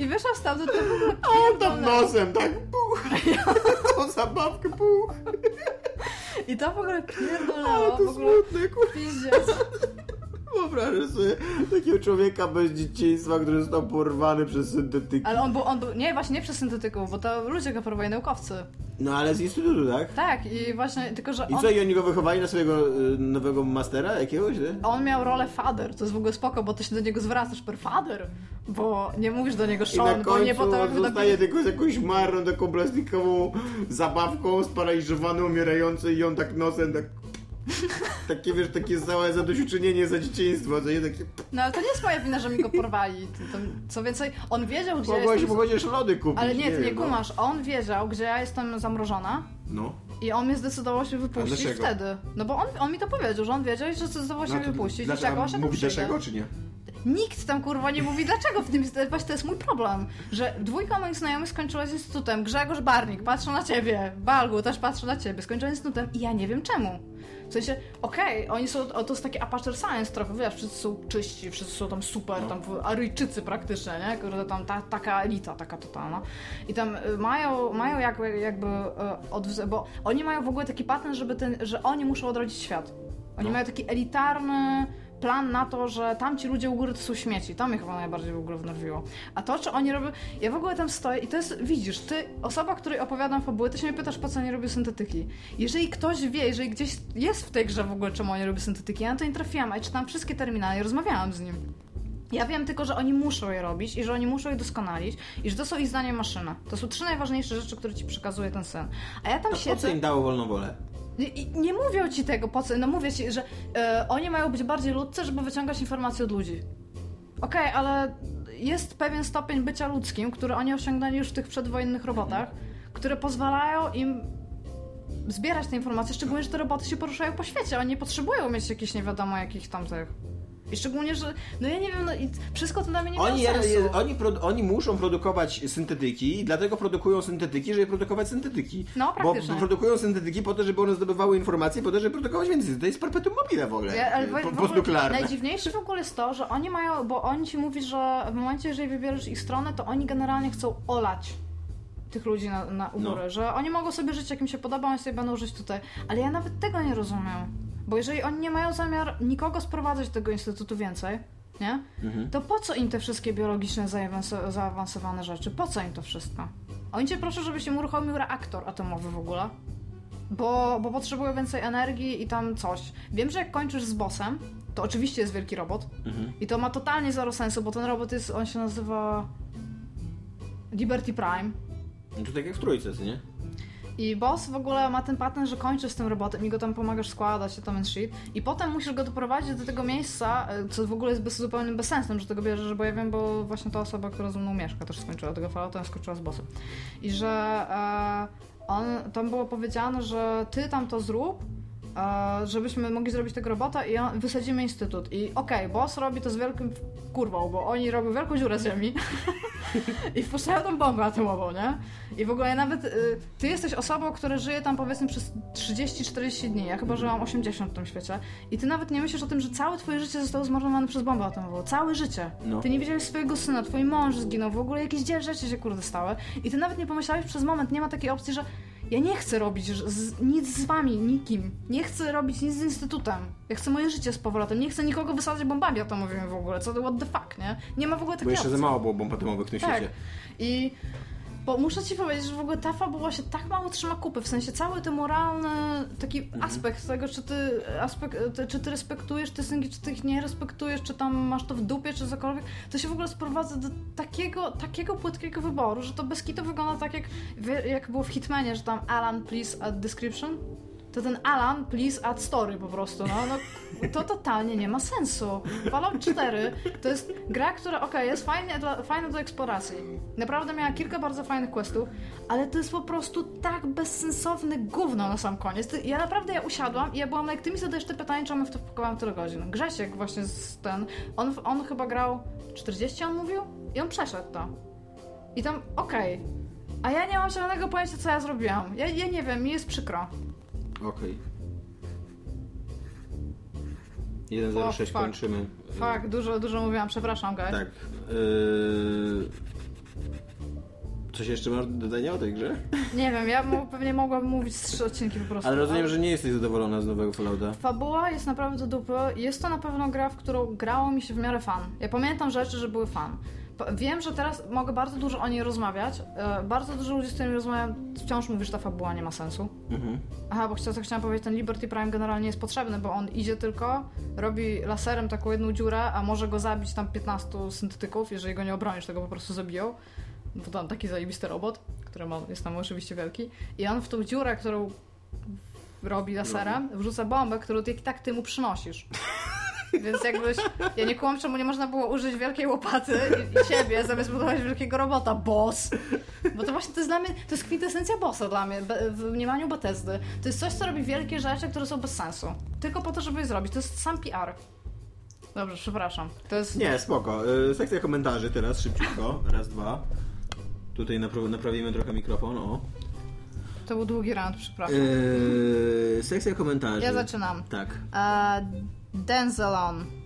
I wyszłam stamtąd, to w ogóle A on tam nosem, tak? Puch. Tą zabawkę, puch. I to w ogóle Ale pierdolęło, to smutne, kurwa. Wyobrażasz sobie takiego człowieka bez dzieciństwa, który został porwany przez syntetyki. Ale on był, on był, nie, właśnie nie przez syntetyków, bo to ludzie go porwali, naukowcy. No ale z instytutu, tak? Tak, i właśnie, tylko że I on, co, i oni go wychowali na swojego y, nowego mastera jakiegoś, nie? on miał rolę father, to jest w ogóle spoko, bo ty się do niego zwracasz per father, bo nie mówisz do niego I na Sean, bo nie potem on zostaje tylko z jakąś marną, taką plastikową zabawką, sparaliżowany, umierający i on tak nosem, tak... Takie, wiesz, takie całe zadośćuczynienie za dzieciństwo, co nie takie... No ale to nie jest moja wina, że mi go porwali. To, to, co więcej, on wiedział, gdzie ja Mogłaś, jestem... mogłaś lody kupić, Ale nie, ty nie no. kumasz. On wiedział, gdzie ja jestem zamrożona No. i on mnie zdecydował się wypuścić wtedy. No bo on, on mi to powiedział, że on wiedział, że zdecydował się No to wypuścić i dlaczego- czekał, aż ja Mówi dlaczego, czy nie? Nikt tam kurwa nie mówi dlaczego w tym właśnie to jest mój problem, że dwójka moich znajomych skończyła z instytutem, Grzegorz Barnik, patrzę na ciebie, Balgu też patrzę na ciebie, skończyła z instytutem i ja nie wiem czemu. W sensie, okej, oni są, o, to jest taki aperture science trochę, wiesz, wszyscy są czyści, wszyscy są tam super, No. tam Aryjczycy praktycznie, nie? Kurde, tam ta, taka elita, taka totalna. I tam y, mają, mają jakby, jakby y, odwz- bo oni mają w ogóle taki patent, żeby ten, że oni muszą odrodzić świat. Oni No. mają taki elitarny plan na to, że tamci ludzie u góry to są śmieci. To mnie chyba najbardziej w ogóle wnerwiło. A to, czy oni robią... Ja w ogóle tam stoję i to jest, widzisz, ty, osoba, której opowiadam fabuły, ty się mnie pytasz, po co nie robią syntetyki. Jeżeli ktoś wie, jeżeli gdzieś jest w tej grze w ogóle, czemu oni robią syntetyki, ja na to nie trafiłam, a ja czytam wszystkie terminale i rozmawiałam z nim. Ja wiem tylko, że oni muszą je robić i że oni muszą je doskonalić i że to są ich zdanie maszyna. To są trzy najważniejsze rzeczy, które ci przekazuje ten sen. A ja tam A po siedzę... co im dało wolną wolę? I, nie mówią ci tego, po co. No mówię ci, że e, oni mają być bardziej ludcy, żeby wyciągać informacje od ludzi. Okej, ale jest pewien stopień bycia ludzkim, który oni osiągnęli już w tych przedwojennych robotach, które pozwalają im zbierać te informacje, szczególnie, że te roboty się poruszają po świecie. Oni nie potrzebują mieć jakichś nie wiadomo jakich tam tych. I szczególnie, że. No ja nie wiem, no i wszystko to dla mnie nie Oni, sensu. oni, oni muszą produkować syntetyki i dlatego produkują syntetyki, żeby produkować syntetyki. No, Bo praktycznie. produkują syntetyki po to, żeby one zdobywały informacje, po to, żeby produkować więcej. To jest perpetuum mobile w ogóle. Ja, ale po, w ogóle najdziwniejsze w ogóle jest to, że oni mają, bo oni ci mówi, że w momencie, jeżeli wybierzesz ich stronę, to oni generalnie chcą olać tych ludzi na, na u No. że oni mogą sobie żyć jak im się podoba, oni sobie będą żyć tutaj. Ale ja nawet tego nie rozumiem. Bo jeżeli oni nie mają zamiar nikogo sprowadzać do tego instytutu więcej, nie? Mhm. To po co im te wszystkie biologiczne zaawanso- zaawansowane rzeczy? Po co im to wszystko? Oni cię proszą, żebyś im uruchomił reaktor atomowy w ogóle. Bo, bo potrzebują więcej energii i tam coś. Wiem, że jak kończysz z bossem, to oczywiście jest wielki robot. Mhm. I to ma totalnie zero sensu, bo ten robot jest, on się nazywa Liberty Prime. To tak jak w trójce, nie? I boss w ogóle ma ten patent, że kończysz z tym robotem i go tam pomagasz składać, tam and shit. I potem musisz go doprowadzić do tego miejsca, e, co w ogóle jest bez, zupełnie bezsensem, że tego bierzesz, bo ja wiem, bo właśnie ta osoba, która ze mną mieszka, też skończyła tego Fallouta, skończyła z bossem. I że e, on, tam było powiedziane, że ty tam to zrób, e, żebyśmy mogli zrobić tego robota i wysadzimy instytut. I okej, boss robi to z wielkim kurwą, bo oni robią wielką dziurę z ziemi i wpuszczają tam bombę atomową, nie? I w ogóle nawet y, ty jesteś osobą, która żyje tam powiedzmy przez 30-40 dni. Ja chyba żyłam 80 w tym świecie. I ty nawet nie myślisz o tym, że całe twoje życie zostało zmarnowane przez bombę atomową. Całe życie. No. Ty nie widziałeś swojego syna, twój mąż zginął, w ogóle jakieś dzieje rzeczy się kurde stały. I ty nawet nie pomyślałeś przez moment, nie ma takiej opcji, że ja nie chcę robić z, nic z wami, nikim. Nie chcę robić nic z instytutem. Ja chcę moje życie z powrotem. Nie chcę nikogo wysadzać bombami atomowymi w ogóle. Co to what the fuck, nie? Nie ma w ogóle Bo takiej jeszcze za mało było bomb atomowych w tym Tak. świecie. I bo muszę ci powiedzieć, że w ogóle ta fabuła się tak mało trzyma kupy, w sensie cały ten moralny taki Mhm. aspekt tego, czy ty, aspekt, czy ty respektujesz te synki, czy ty ich nie respektujesz, czy tam masz to w dupie, czy cokolwiek, to się w ogóle sprowadza do takiego, takiego płytkiego wyboru, że to bez kitu wygląda tak jak, jak było w Hitmanie, że tam Alan, please add description. To ten Alan, please add story po prostu, no, no to totalnie nie ma sensu. Fallout 4 to jest gra, która okej, jest fajnie dla, fajna do eksploracji. Naprawdę miała kilka bardzo fajnych questów, ale to jest po prostu tak bezsensowne gówno na sam koniec. Ja naprawdę ja usiadłam i ja byłam jak ty mi zadajesz te pytania, czemu w to wpakowałam tyle godzin. Grzesiek właśnie z ten, on, on chyba grał 40 on mówił i on przeszedł to. I tam okej. A ja nie mam zielonego pojęcia, co ja zrobiłam. Ja, ja nie wiem, mi jest przykro. Okej. 1.06 fuck. kończymy. Fak, dużo, dużo mówiłam, przepraszam, guys. Tak. Yy... Coś jeszcze masz do dodania o tej grze? Nie wiem, ja mu, pewnie mogłabym mówić trzy odcinki po prostu. Ale rozumiem, że nie jesteś zadowolona z nowego Fallouta. Fabuła jest naprawdę do dupy. Jest to na pewno gra, w którą grało mi się w miarę fan. Ja pamiętam rzeczy, że były fan. Wiem, że teraz mogę bardzo dużo o niej rozmawiać. E, Bardzo dużo ludzi, z którymi rozmawiam, wciąż mówi, że ta fabuła nie ma sensu. Mhm. Aha, bo chciałam, co chciałam powiedzieć, ten Liberty Prime generalnie jest potrzebny, bo on idzie tylko, robi laserem taką jedną dziurę, a może go zabić tam 15 syntetyków, jeżeli go nie obronisz, to go po prostu zabiją. Bo tam taki zajebisty robot, który ma, jest tam oczywiście wielki. I on w tą dziurę, którą robi laserem, wrzuca bombę, którą ty tak ty mu przynosisz. Więc jakbyś... Ja nie kumam, czemu nie można było użyć wielkiej łopaty i, i ciebie, zamiast budować wielkiego robota. Boss! Bo to właśnie to jest dla mnie... To jest kwintesencja bossa dla mnie be- w mniemaniu Bethesdy. To jest coś, co robi wielkie rzeczy, które są bez sensu. Tylko po to, żeby je zrobić. To jest sam PR. Dobrze, przepraszam. To jest... Nie, spoko. Yy, sekcja komentarzy teraz, szybciutko. Raz, dwa. Tutaj napraw- naprawimy trochę mikrofon, o. To był długi rant, przepraszam. Yy, sekcja komentarzy. Ja zaczynam. Tak. E, Denzelon.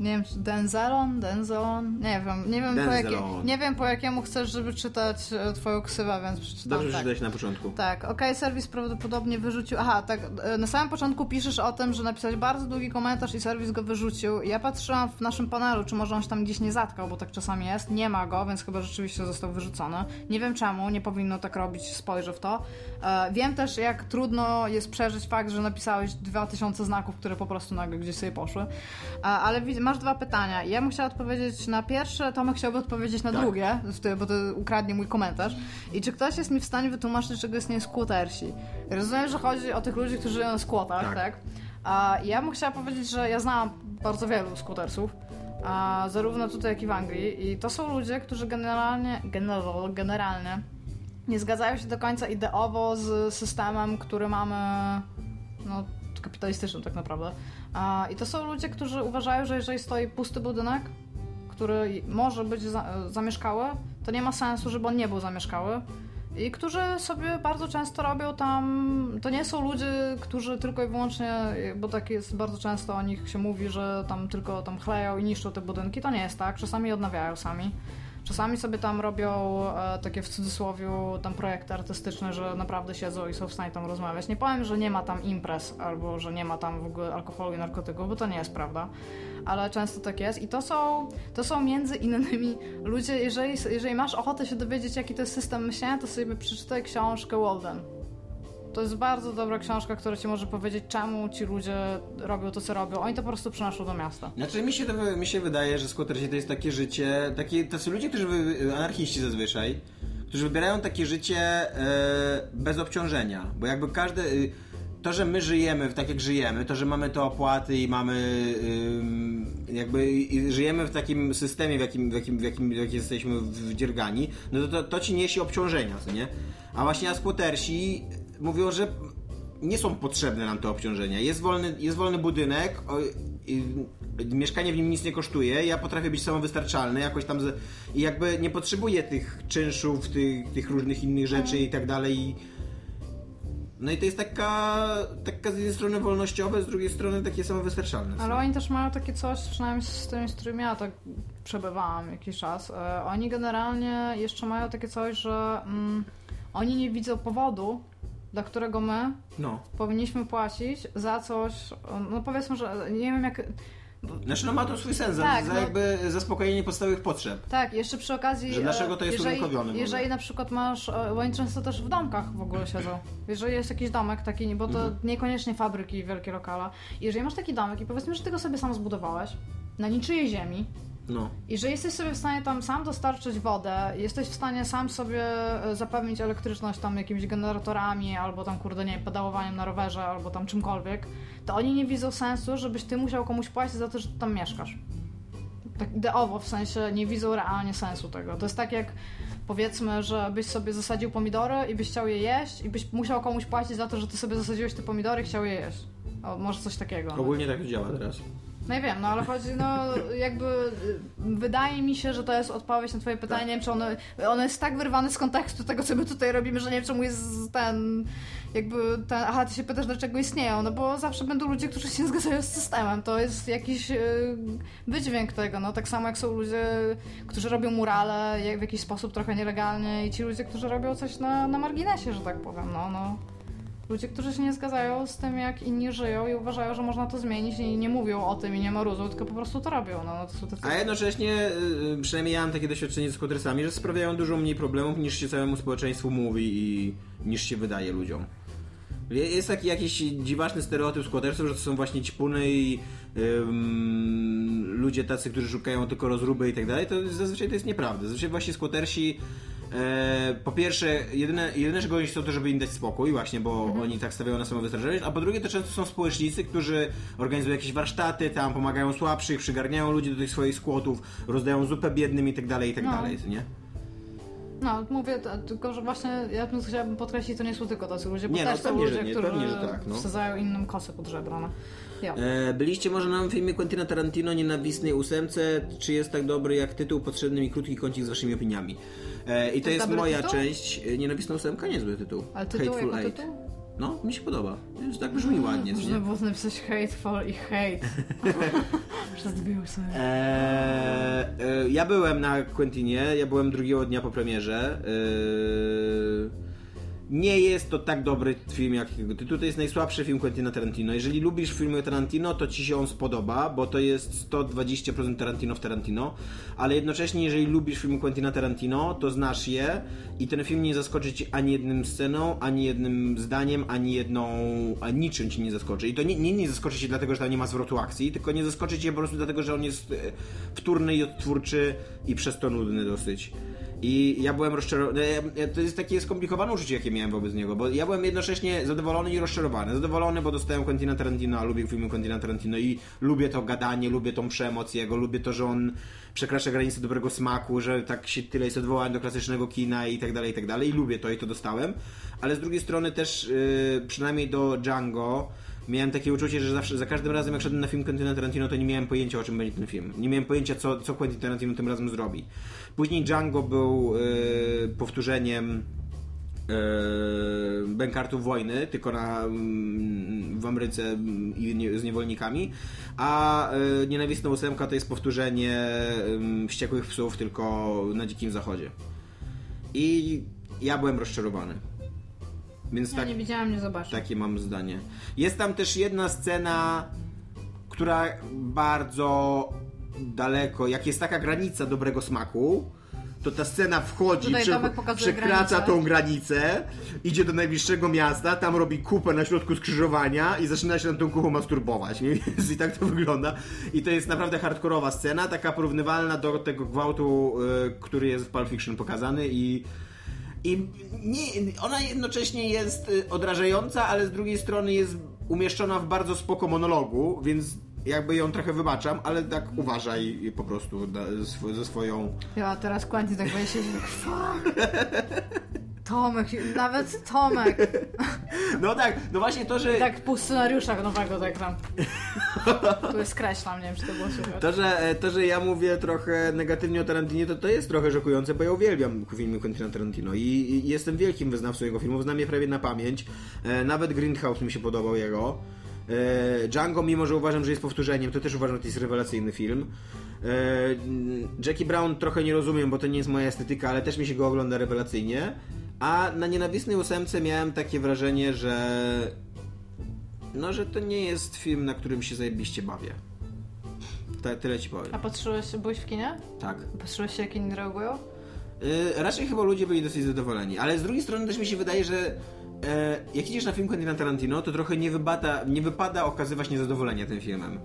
Nie wiem, czy Denzelon? Denzelon? Nie wiem, nie wiem, po, jakie, nie wiem po jakiemu chcesz, żeby czytać e, twoją ksywę, więc przeczytam Dobrze, że tak. czytałeś na początku. Tak, OK serwis prawdopodobnie wyrzucił. Aha, tak, e, na samym początku piszesz o tym, że napisałeś bardzo długi komentarz i serwis go wyrzucił. Ja patrzyłam w naszym panelu, czy może on się tam gdzieś nie zatkał, bo tak czasami jest. Nie ma go, więc chyba rzeczywiście został wyrzucony. Nie wiem czemu, nie powinno tak robić, spojrzę w to. E, wiem też, jak trudno jest przeżyć fakt, że napisałeś 2000 znaków, które po prostu nagle gdzieś sobie poszły. Ale wi- masz dwa pytania. Ja bym chciała odpowiedzieć na pierwsze, Tomek chciałby odpowiedzieć na Tak. drugie, bo to ukradnie mój komentarz. I czy ktoś jest mi w stanie wytłumaczyć, czego jest nie skłotersi? Rozumiem, że chodzi o tych ludzi, którzy żyją na skłotach, tak? Tak. A ja bym chciała powiedzieć, że ja znam bardzo wielu skutersów. A zarówno tutaj, jak i w Anglii. I to są ludzie, którzy generalnie, general, generalnie nie zgadzają się do końca ideowo z systemem, który mamy, no, kapitalistycznym tak naprawdę. I to są ludzie, którzy uważają, że jeżeli stoi pusty budynek, który może być za, zamieszkały, to nie ma sensu, żeby on nie był zamieszkały. I którzy sobie bardzo często robią tam. To nie są ludzie, którzy tylko i wyłącznie, bo tak jest bardzo często o nich się mówi, że tam tylko tam chleją i niszczą te budynki. To nie jest tak. Czasami odnawiają sami. Czasami sobie tam robią e, takie w cudzysłowie tam projekty artystyczne, że naprawdę siedzą i są w stanie tam rozmawiać. Nie powiem, że nie ma tam imprez albo że nie ma tam w ogóle alkoholu i narkotyków, bo to nie jest prawda. Ale często tak jest i to są, to są między innymi ludzie, jeżeli, jeżeli masz ochotę się dowiedzieć, jaki to jest system myślenia, to sobie przeczytaj książkę Walden. To jest bardzo dobra książka, która ci może powiedzieć, czemu ci ludzie robią to, co robią. Oni to po prostu przenoszą do miasta. Znaczy mi się, to, mi się wydaje, że skłotersi to jest takie życie, takie, są ludzie, którzy, wy, anarchiści zazwyczaj, którzy wybierają takie życie e, bez obciążenia, bo jakby każde, y, to, że my żyjemy tak jak żyjemy, to, że mamy te opłaty i mamy jakby i żyjemy w takim systemie, w jakim, w jakim, w jakim, w jakim jesteśmy wdziergani, no to, to, to ci niesie obciążenia, co nie? A właśnie skłotersi mówią, że nie są potrzebne nam te obciążenia. Jest wolny, jest wolny budynek, o, i, mieszkanie w nim nic nie kosztuje, ja potrafię być samowystarczalny, jakoś tam z, i jakby nie potrzebuję tych czynszów, tych, tych różnych innych rzeczy i tak dalej. No i to jest taka, taka z jednej strony wolnościowe, z drugiej strony takie samowystarczalne. Ale oni też mają takie coś, przynajmniej z tymi, z którymi ja tak przebywałam jakiś czas. E, oni generalnie jeszcze mają takie coś, że mm, oni nie widzą powodu, dla którego my no. powinniśmy płacić za coś, no powiedzmy, że nie wiem jak... Znaczy no ma to swój sens, Tak, za, no- jakby zaspokojenie podstawowych potrzeb. Tak, jeszcze przy okazji... Że dlaczego to jest jeżeli, urynkowione w ogóle? Jeżeli na przykład masz, e, bo oni często też w domkach w ogóle siedzą. Jeżeli jest jakiś domek taki, bo to Mhm. niekoniecznie fabryki i wielkie lokala. Jeżeli masz taki domek i powiedzmy, że ty go sobie sam zbudowałeś, na niczyjej ziemi, No. i że jesteś sobie w stanie tam sam dostarczyć wodę, jesteś w stanie sam sobie e, zapewnić elektryczność tam jakimiś generatorami, albo tam kurde, nie wiem, pedałowaniem na rowerze, albo tam czymkolwiek, to oni nie widzą sensu, żebyś ty musiał komuś płacić za to, że ty tam mieszkasz. Tak ideowo, w sensie nie widzą realnie sensu tego. To jest tak jak powiedzmy, że byś sobie zasadził pomidory i byś chciał je jeść i byś musiał komuś płacić za to, że ty sobie zasadziłeś te pomidory i chciał je jeść. O, może coś takiego. Ogólnie tak to działa teraz. No i wiem, no ale chodzi, no jakby y, wydaje mi się, że to jest odpowiedź na twoje pytanie, nie wiem czy ono, ono jest tak wyrwane z kontekstu tego, co my tutaj robimy, że nie wiem czemu jest ten, jakby ten, aha, ty się pytasz dlaczego istnieją, no bo zawsze będą ludzie, którzy się zgadzają z systemem, to jest jakiś y, wydźwięk tego, no tak samo jak są ludzie, którzy robią murale w jakiś sposób trochę nielegalnie i ci ludzie, którzy robią coś na, na marginesie, że tak powiem, no, no. Ludzie, którzy się nie zgadzają z tym, jak inni żyją i uważają, że można to zmienić i nie mówią o tym i nie marudzą, tylko po prostu to robią. No, no to są tacy... A jednocześnie, y, przynajmniej ja mam takie doświadczenie z skłotersami, że sprawiają dużo mniej problemów niż się całemu społeczeństwu mówi i niż się wydaje ludziom. Je- Jest taki jakiś dziwaczny stereotyp skłotersów, że to są właśnie ćpuny i ym, ludzie tacy, którzy szukają tylko rozruby i tak dalej, to zazwyczaj to jest nieprawda. Zazwyczaj właśnie skłotersi e, po pierwsze, jedyne, jedyne czego oni chcą to, żeby im dać spokój właśnie, bo oni tak stawiają na samowystarczalność, a po drugie to często są społecznicy, którzy organizują jakieś warsztaty, tam pomagają słabszych, przygarniają ludzi do tych swoich skłotów, rozdają zupę biednym i tak dalej, i tak No. dalej, nie? No, mówię, tylko że właśnie ja bym chciałabym podkreślić, to nie są tylko tacy ludzie, bo Nie, no, też są pewnie, że ludzie, nie, którzy pewnie, tak, no. wsadzają innym kosę pod żebro. No. Ja. E, byliście może na filmie Quentina Tarantino Nienawistnej ósemce, czy jest tak dobry jak tytuł, potrzebny mi krótki kącik z waszymi opiniami. E, I to, To jest jest moja tytuł? część. E, Nienawistna ósemka, niezły tytuł. Ale tytuł Hateful jako Eight. tytuł? No, mi się podoba. Tak brzmi ładnie, co Można było napisać hateful i hate. Przez dwie ósmy. E, e, ja byłem na Quentinie, ja byłem drugiego dnia po premierze. E, nie jest to tak dobry film jak jego tytuł. To jest najsłabszy film Quentina Tarantino. Jeżeli lubisz filmy Tarantino, to ci się on spodoba, bo to jest 120% Tarantino w Tarantino, ale jednocześnie jeżeli lubisz filmy Quentina Tarantino, to znasz je i ten film nie zaskoczy ci ani jednym sceną, ani jednym zdaniem, ani jedną, a niczym ci nie zaskoczy. I to nie, nie, nie zaskoczy cię dlatego, że tam nie ma zwrotu akcji, tylko nie zaskoczy cię po prostu dlatego, że on jest e, wtórny i odtwórczy i przez to nudny dosyć. I ja byłem rozczarowany. To jest takie skomplikowane uczucie, jakie miałem wobec niego, bo ja byłem jednocześnie zadowolony i rozczarowany. Zadowolony, bo dostałem Quentina Tarantino, a lubię filmy Quentina Tarantino i lubię to gadanie, lubię tą przemoc jego, lubię to, że on przekracza granice dobrego smaku, że tak się tyle jest odwołań do klasycznego kina i tak dalej, i tak dalej. I lubię to i to dostałem. Ale z drugiej strony też, yy, przynajmniej do Django, miałem takie uczucie, że zawsze, za każdym razem jak szedłem na film Quentina Tarantino, to nie miałem pojęcia o czym będzie ten film. Nie miałem pojęcia, co, co Quentin Tarantino tym razem zrobi. Później Django był yy, powtórzeniem yy, Bankartów Wojny, tylko na, yy, w Ameryce z niewolnikami, a yy, Nienawistna ósemka to jest powtórzenie Wściekłych Psów, tylko na Dzikim Zachodzie. I ja byłem rozczarowany. Więc Ja tak, nie widziałam, nie zobaczę. takie mam zdanie. Jest tam też jedna scena, która bardzo daleko, jak jest taka granica dobrego smaku, to ta scena wchodzi, prze, przekracza granicę. tą granicę, idzie do najbliższego miasta, tam robi kupę na środku skrzyżowania i zaczyna się na tą kupę masturbować. Nie? I tak to wygląda. I to jest naprawdę hardkorowa scena, taka porównywalna do tego gwałtu, y, który jest w Pulp Fiction pokazany i i nie, ona jednocześnie jest y, odrażająca, ale z drugiej strony jest umieszczona w bardzo spoko monologu, więc jakby ją trochę wybaczam, ale tak uważaj po prostu na, sw- ze swoją... Ja teraz Quentin tak będzie. Fuck. Tomek, nawet Tomek. No tak, no właśnie to, że... Tak pół scenariusza nowego tak tam. Tu jest skreślam, nie wiem czy to było słychać. To że, to, że ja mówię trochę negatywnie o Tarantinie, to to jest trochę szokujące, bo ja uwielbiam filmy Quentina Tarantino i, i jestem wielkim wyznawcą jego filmów, znam je prawie na pamięć. E, nawet Grindhouse mi się podobał jego. E, Django, mimo że uważam, że jest powtórzeniem, to też uważam, że to jest rewelacyjny film. E, Jackie Brown trochę nie rozumiem, bo to nie jest moja estetyka, ale też mi się go ogląda rewelacyjnie. A na Nienawistnej ósemce miałem takie wrażenie, że no, że to nie jest film, na którym się zajebiście bawię. Ta, tyle ci powiem. A patrzyłeś, byłeś w kinie? Tak. Patrzyłeś się jak inni reagują? Yy, raczej chyba ludzie byli dosyć zadowoleni, ale z drugiej strony też mi się wydaje, że jak idziesz na film Quentina Tarantino, to trochę nie wypada, nie wypada okazywać niezadowolenia tym filmem.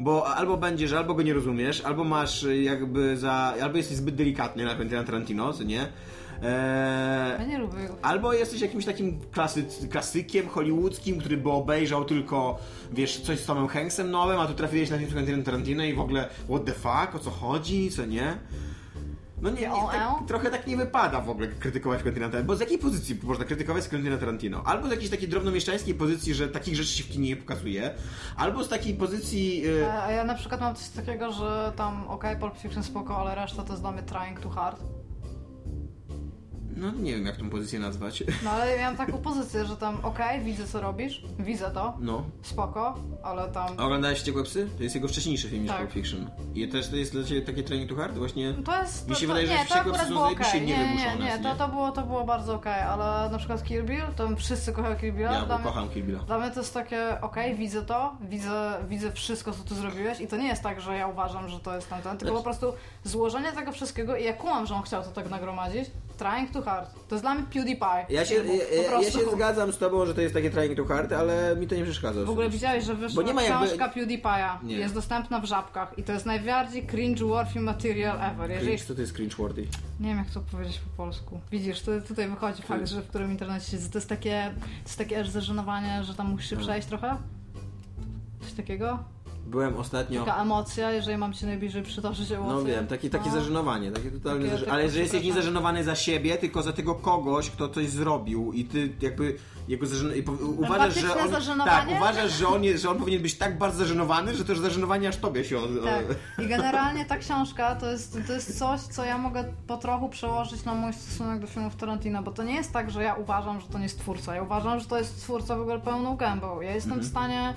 Bo albo będziesz, albo go nie rozumiesz, albo masz y, jakby za... albo jesteś zbyt delikatny na Quentina Tarantino, co nie? E, Ja nie lubię jego. Albo jesteś jakimś takim klasy, klasykiem hollywoodzkim, który by obejrzał tylko, wiesz, coś z Tomem Hanksem nowym, a tu trafiłeś na film Quentin Tarantino i w ogóle what the fuck, o co chodzi, co nie? No nie, nie tak, e? trochę tak nie wypada w ogóle krytykować Quentina Tarantino, bo z jakiej pozycji można krytykować Quentina Tarantino? Albo z jakiejś takiej drobnomieszczańskiej pozycji, że takich rzeczy się w kinie nie pokazuje, albo z takiej pozycji... y, E, A ja na przykład mam coś takiego, że tam okej, Pulp Fiction spoko, ale reszta to jest dla mnie trying too hard. No nie wiem, jak tą pozycję nazwać. No ale ja mam taką pozycję, że tam okej, widzę co robisz, widzę to, No. spoko, ale tam... A oglądałeś Wściekłe Psy? To jest jego wcześniejszy film niż Tak. Pulp Fiction. I też to jest dla Ciebie takie training to hard? Właśnie... To jest. Mi się to, wydaje, że nie, to wściekłe akurat psy są okej. Nie, nie, nie, nie, nie? to, to, było, to było bardzo okej, ale na przykład Kill Bill, to wszyscy kochają Kill Billa. Ja mnie, kocham Kill Billa. dla mnie to jest takie, okej, widzę to, widzę, widzę wszystko, co tu zrobiłeś i to nie jest tak, że ja uważam, że to jest tamten, tylko po prostu złożenie tego wszystkiego i ja kumam, że on chciał to tak nagromadzić, trying too hard. To jest dla mnie PewDiePie. Ja się, ja, ja się zgadzam z Tobą, że to jest takie trying to hard, ale mi to nie przeszkadza. W ogóle widziałeś, że wyszła Bo nie ma jakby- książka PewDiePie'a, Nie. jest dostępna w Żabkach i to jest najbardziej cringe-worthy material ever. Jeżeli Cringe, co to jest cringe-worthy? Nie wiem, jak to powiedzieć po polsku. Widzisz, to, tutaj wychodzi fakt, że w którym internecie. To jest takie, to jest takie aż zażenowanie, że tam musisz się przejść trochę. Coś takiego? Byłem ostatnio... Taka emocja, jeżeli mam cię najbliżej przytoczyć emocje. No wiem, takie, takie No. zażenowanie, takie totalne Takie- zaż... takie Ale że jesteś nie zażenowany za siebie, tylko za tego kogoś, kto coś zrobił i ty jakby jego zażen... uważasz, że on... zażenowanie? Tak, uważasz, że on, jest, że on powinien być tak bardzo zażenowany, że też zażenowanie aż tobie się... Od... Tak. I generalnie ta książka to jest, to jest coś, co ja mogę po trochu przełożyć na mój stosunek do filmów Tarantino, bo to nie jest tak, że ja uważam, że to nie jest twórca. Ja uważam, że to jest twórca w ogóle pełną gębą. Ja jestem Mhm. w stanie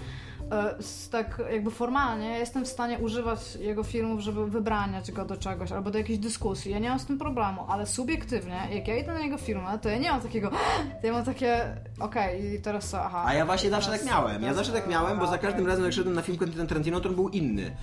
tak jakby formalnie jestem w stanie używać jego filmów, żeby wybraniać go do czegoś albo do jakiejś dyskusji. Ja nie mam z tym problemu, ale subiektywnie, jak ja idę na jego filmy, to ja nie mam takiego, to ja mam takie, okej, i teraz co, aha. A ja właśnie zawsze tak miałem. Ja zawsze tak miałem, bo za każdym razem jak szedłem na film Quentin Tarantino, to on był inny.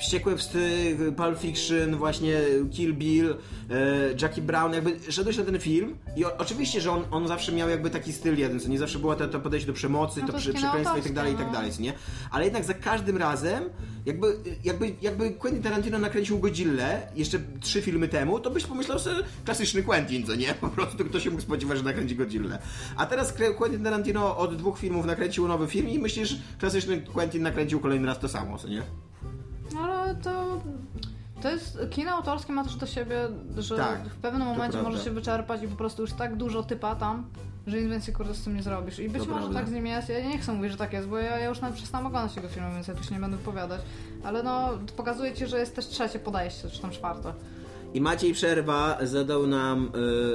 Wściekłe Wsty, Pulp Fiction, właśnie Kill Bill, e, Jackie Brown, jakby szedłeś na ten film i o, oczywiście, że on, on zawsze miał jakby taki styl jeden, co nie zawsze było to, to podejście do przemocy, No to to przy, przekleństwo i tak dalej, i tak no. dalej, co nie? Ale jednak za każdym razem, jakby, jakby, jakby Quentin Tarantino nakręcił Godzillę jeszcze trzy filmy temu, to byś pomyślał sobie klasyczny Quentin, co nie? Po prostu kto się mógł spodziewać, że nakręci Godzillę. A teraz Quentin Tarantino od dwóch filmów nakręcił nowy film i myślisz, klasyczny Quentin nakręcił kolejny raz to samo, co nie? Ale to. To jest. Kino autorskie ma też do siebie, że Tak, w pewnym momencie może się wyczerpać i po prostu już tak dużo typa tam, że nic więcej kurde z tym nie zrobisz. I być To może prawda. tak z nim jest. Ja nie chcę mówić, że tak jest, bo ja, ja już nawet przestałam oglądać jego filmy, więc ja tu się nie będę wypowiadać. Ale no, pokazuje ci, że jest też trzecie podejście, czy tam czwarte. I Maciej Przerwa zadał nam,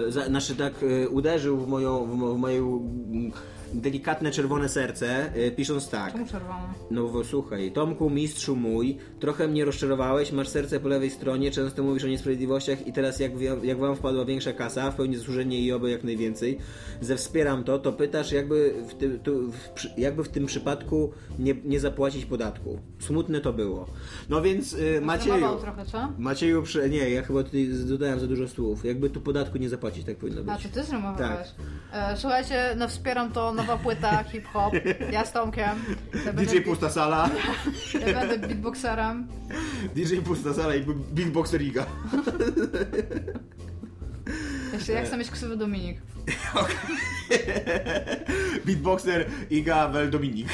e, za, znaczy tak e, uderzył w, moją, w, w moje mm, delikatne czerwone serce, e, pisząc tak. Czemu czerwony? No bo słuchaj, Tomku, mistrzu mój, trochę mnie rozczarowałeś, masz serce po lewej stronie, często mówisz o niesprawiedliwościach i teraz jak, jak wam wpadła większa kasa, w pełni zasłużenie i oby jak najwięcej, ze wspieram to, to pytasz jakby w tym, tu, w, przy- jakby w tym przypadku nie, nie zapłacić podatku. Smutne to było. No więc y, Macieju... Trochę, co? Macieju, prze... nie, ja chyba tutaj dodałem za dużo słów. Jakby tu podatku nie zapłacić, tak powinno być. A, czy ty zrymowałeś? Tak. E, słuchajcie, no wspieram to, nowa płyta, hip-hop, ja z Tomkiem. Ja DJ Pusta Sala, ja będę beatboxerem. DJ Pusta Sala i Beatboxer Iga. Jeszcze jak chcę mieć ksywy Dominik. Beatboxer Iga Wel Dominik.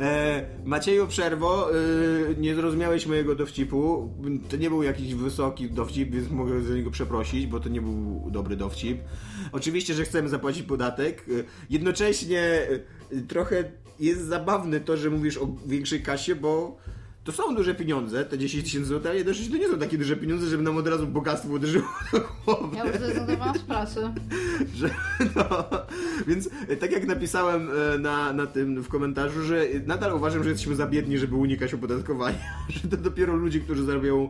E, Macieju Przerwo, e, nie zrozumiałeś mojego dowcipu. To nie był jakiś wysoki dowcip, więc mogę za niego przeprosić, bo to nie był dobry dowcip. Oczywiście, że chcemy zapłacić podatek. E, jednocześnie e, trochę jest zabawne to, że mówisz o większej kasie, bo to są duże pieniądze, te 10 tysięcy złotych, ale jednocześnie to nie są takie duże pieniądze, żeby nam od razu bogactwo uderzyło do głowy Ja zrezygnowałam z pracy. że no, więc e, tak jak napisałem e, na, na tym w komentarzu, że nadal uważam, że jesteśmy za biedni, żeby unikać opodatkowania, że to dopiero ludzie, którzy zarabiają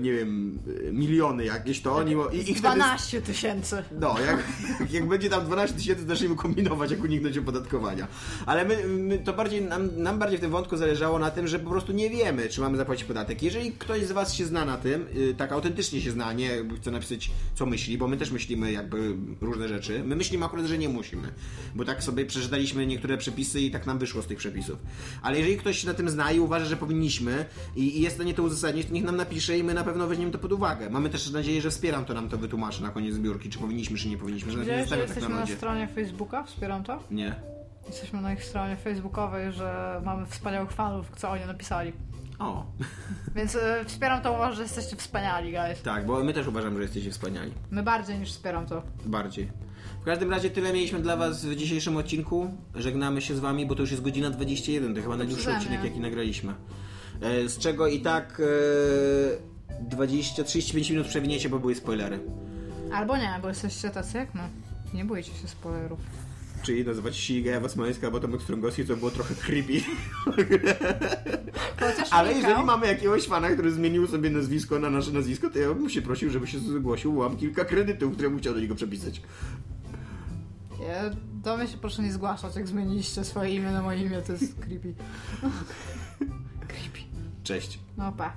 nie wiem, e, miliony jakieś, to oni... I, i wtedy, 12 tysięcy. no, jak, jak będzie tam 12 tysięcy, zaczniemy kombinować, jak uniknąć opodatkowania. Ale my, my to bardziej, nam, nam bardziej w tym wątku zależało na tym, że po prostu nie wiemy, czy mamy zapłacić podatek. Jeżeli ktoś z Was się zna na tym, y, tak autentycznie się zna, nie chce napisać, co myśli, bo my też myślimy jakby różne rzeczy. My myślimy akurat, że nie musimy, bo tak sobie przeczytaliśmy niektóre przepisy i tak nam wyszło z tych przepisów. Ale jeżeli ktoś się na tym zna i uważa, że powinniśmy i, i jest w stanie to uzasadnić, to niech nam napisze i my na pewno weźmiemy to pod uwagę. Mamy też nadzieję, że wspieram to nam to wytłumaczy na koniec zbiórki, czy powinniśmy, czy nie powinniśmy, że nie że tak jesteśmy na na lodzie. stronie Facebooka? Wspieram to? Nie. Jesteśmy na ich stronie facebookowej, że mamy wspaniałych fanów, co oni napisali. O, Więc e, wspieram to, uważam, że jesteście wspaniali, guys. tak, bo my też uważamy, że jesteście wspaniali. My bardziej niż wspieram to. Bardziej. W każdym razie tyle mieliśmy dla Was w dzisiejszym odcinku. Żegnamy się z Wami, bo to już jest godzina 21. To chyba najdłuższy odcinek, jaki nagraliśmy. E, Z czego i tak e, 20-35 minut przewiniecie, bo były spoilery. Albo nie, bo jesteście tacy jak my. Nie bójcie się spoilerów. Czyli nazywać się Iga Wasmańska albo Tomek Strągowski, to było trochę creepy. Ale Michał- jeżeli mamy jakiegoś fana, który zmienił sobie nazwisko na nasze nazwisko, to ja bym się prosił, żeby się zgłosił. Mam kilka kredytów, które bym chciał do niego przepisać. Ja, do mnie się proszę nie zgłaszać, jak zmieniliście swoje imię na moje imię, to jest creepy. creepy. Cześć. No pa.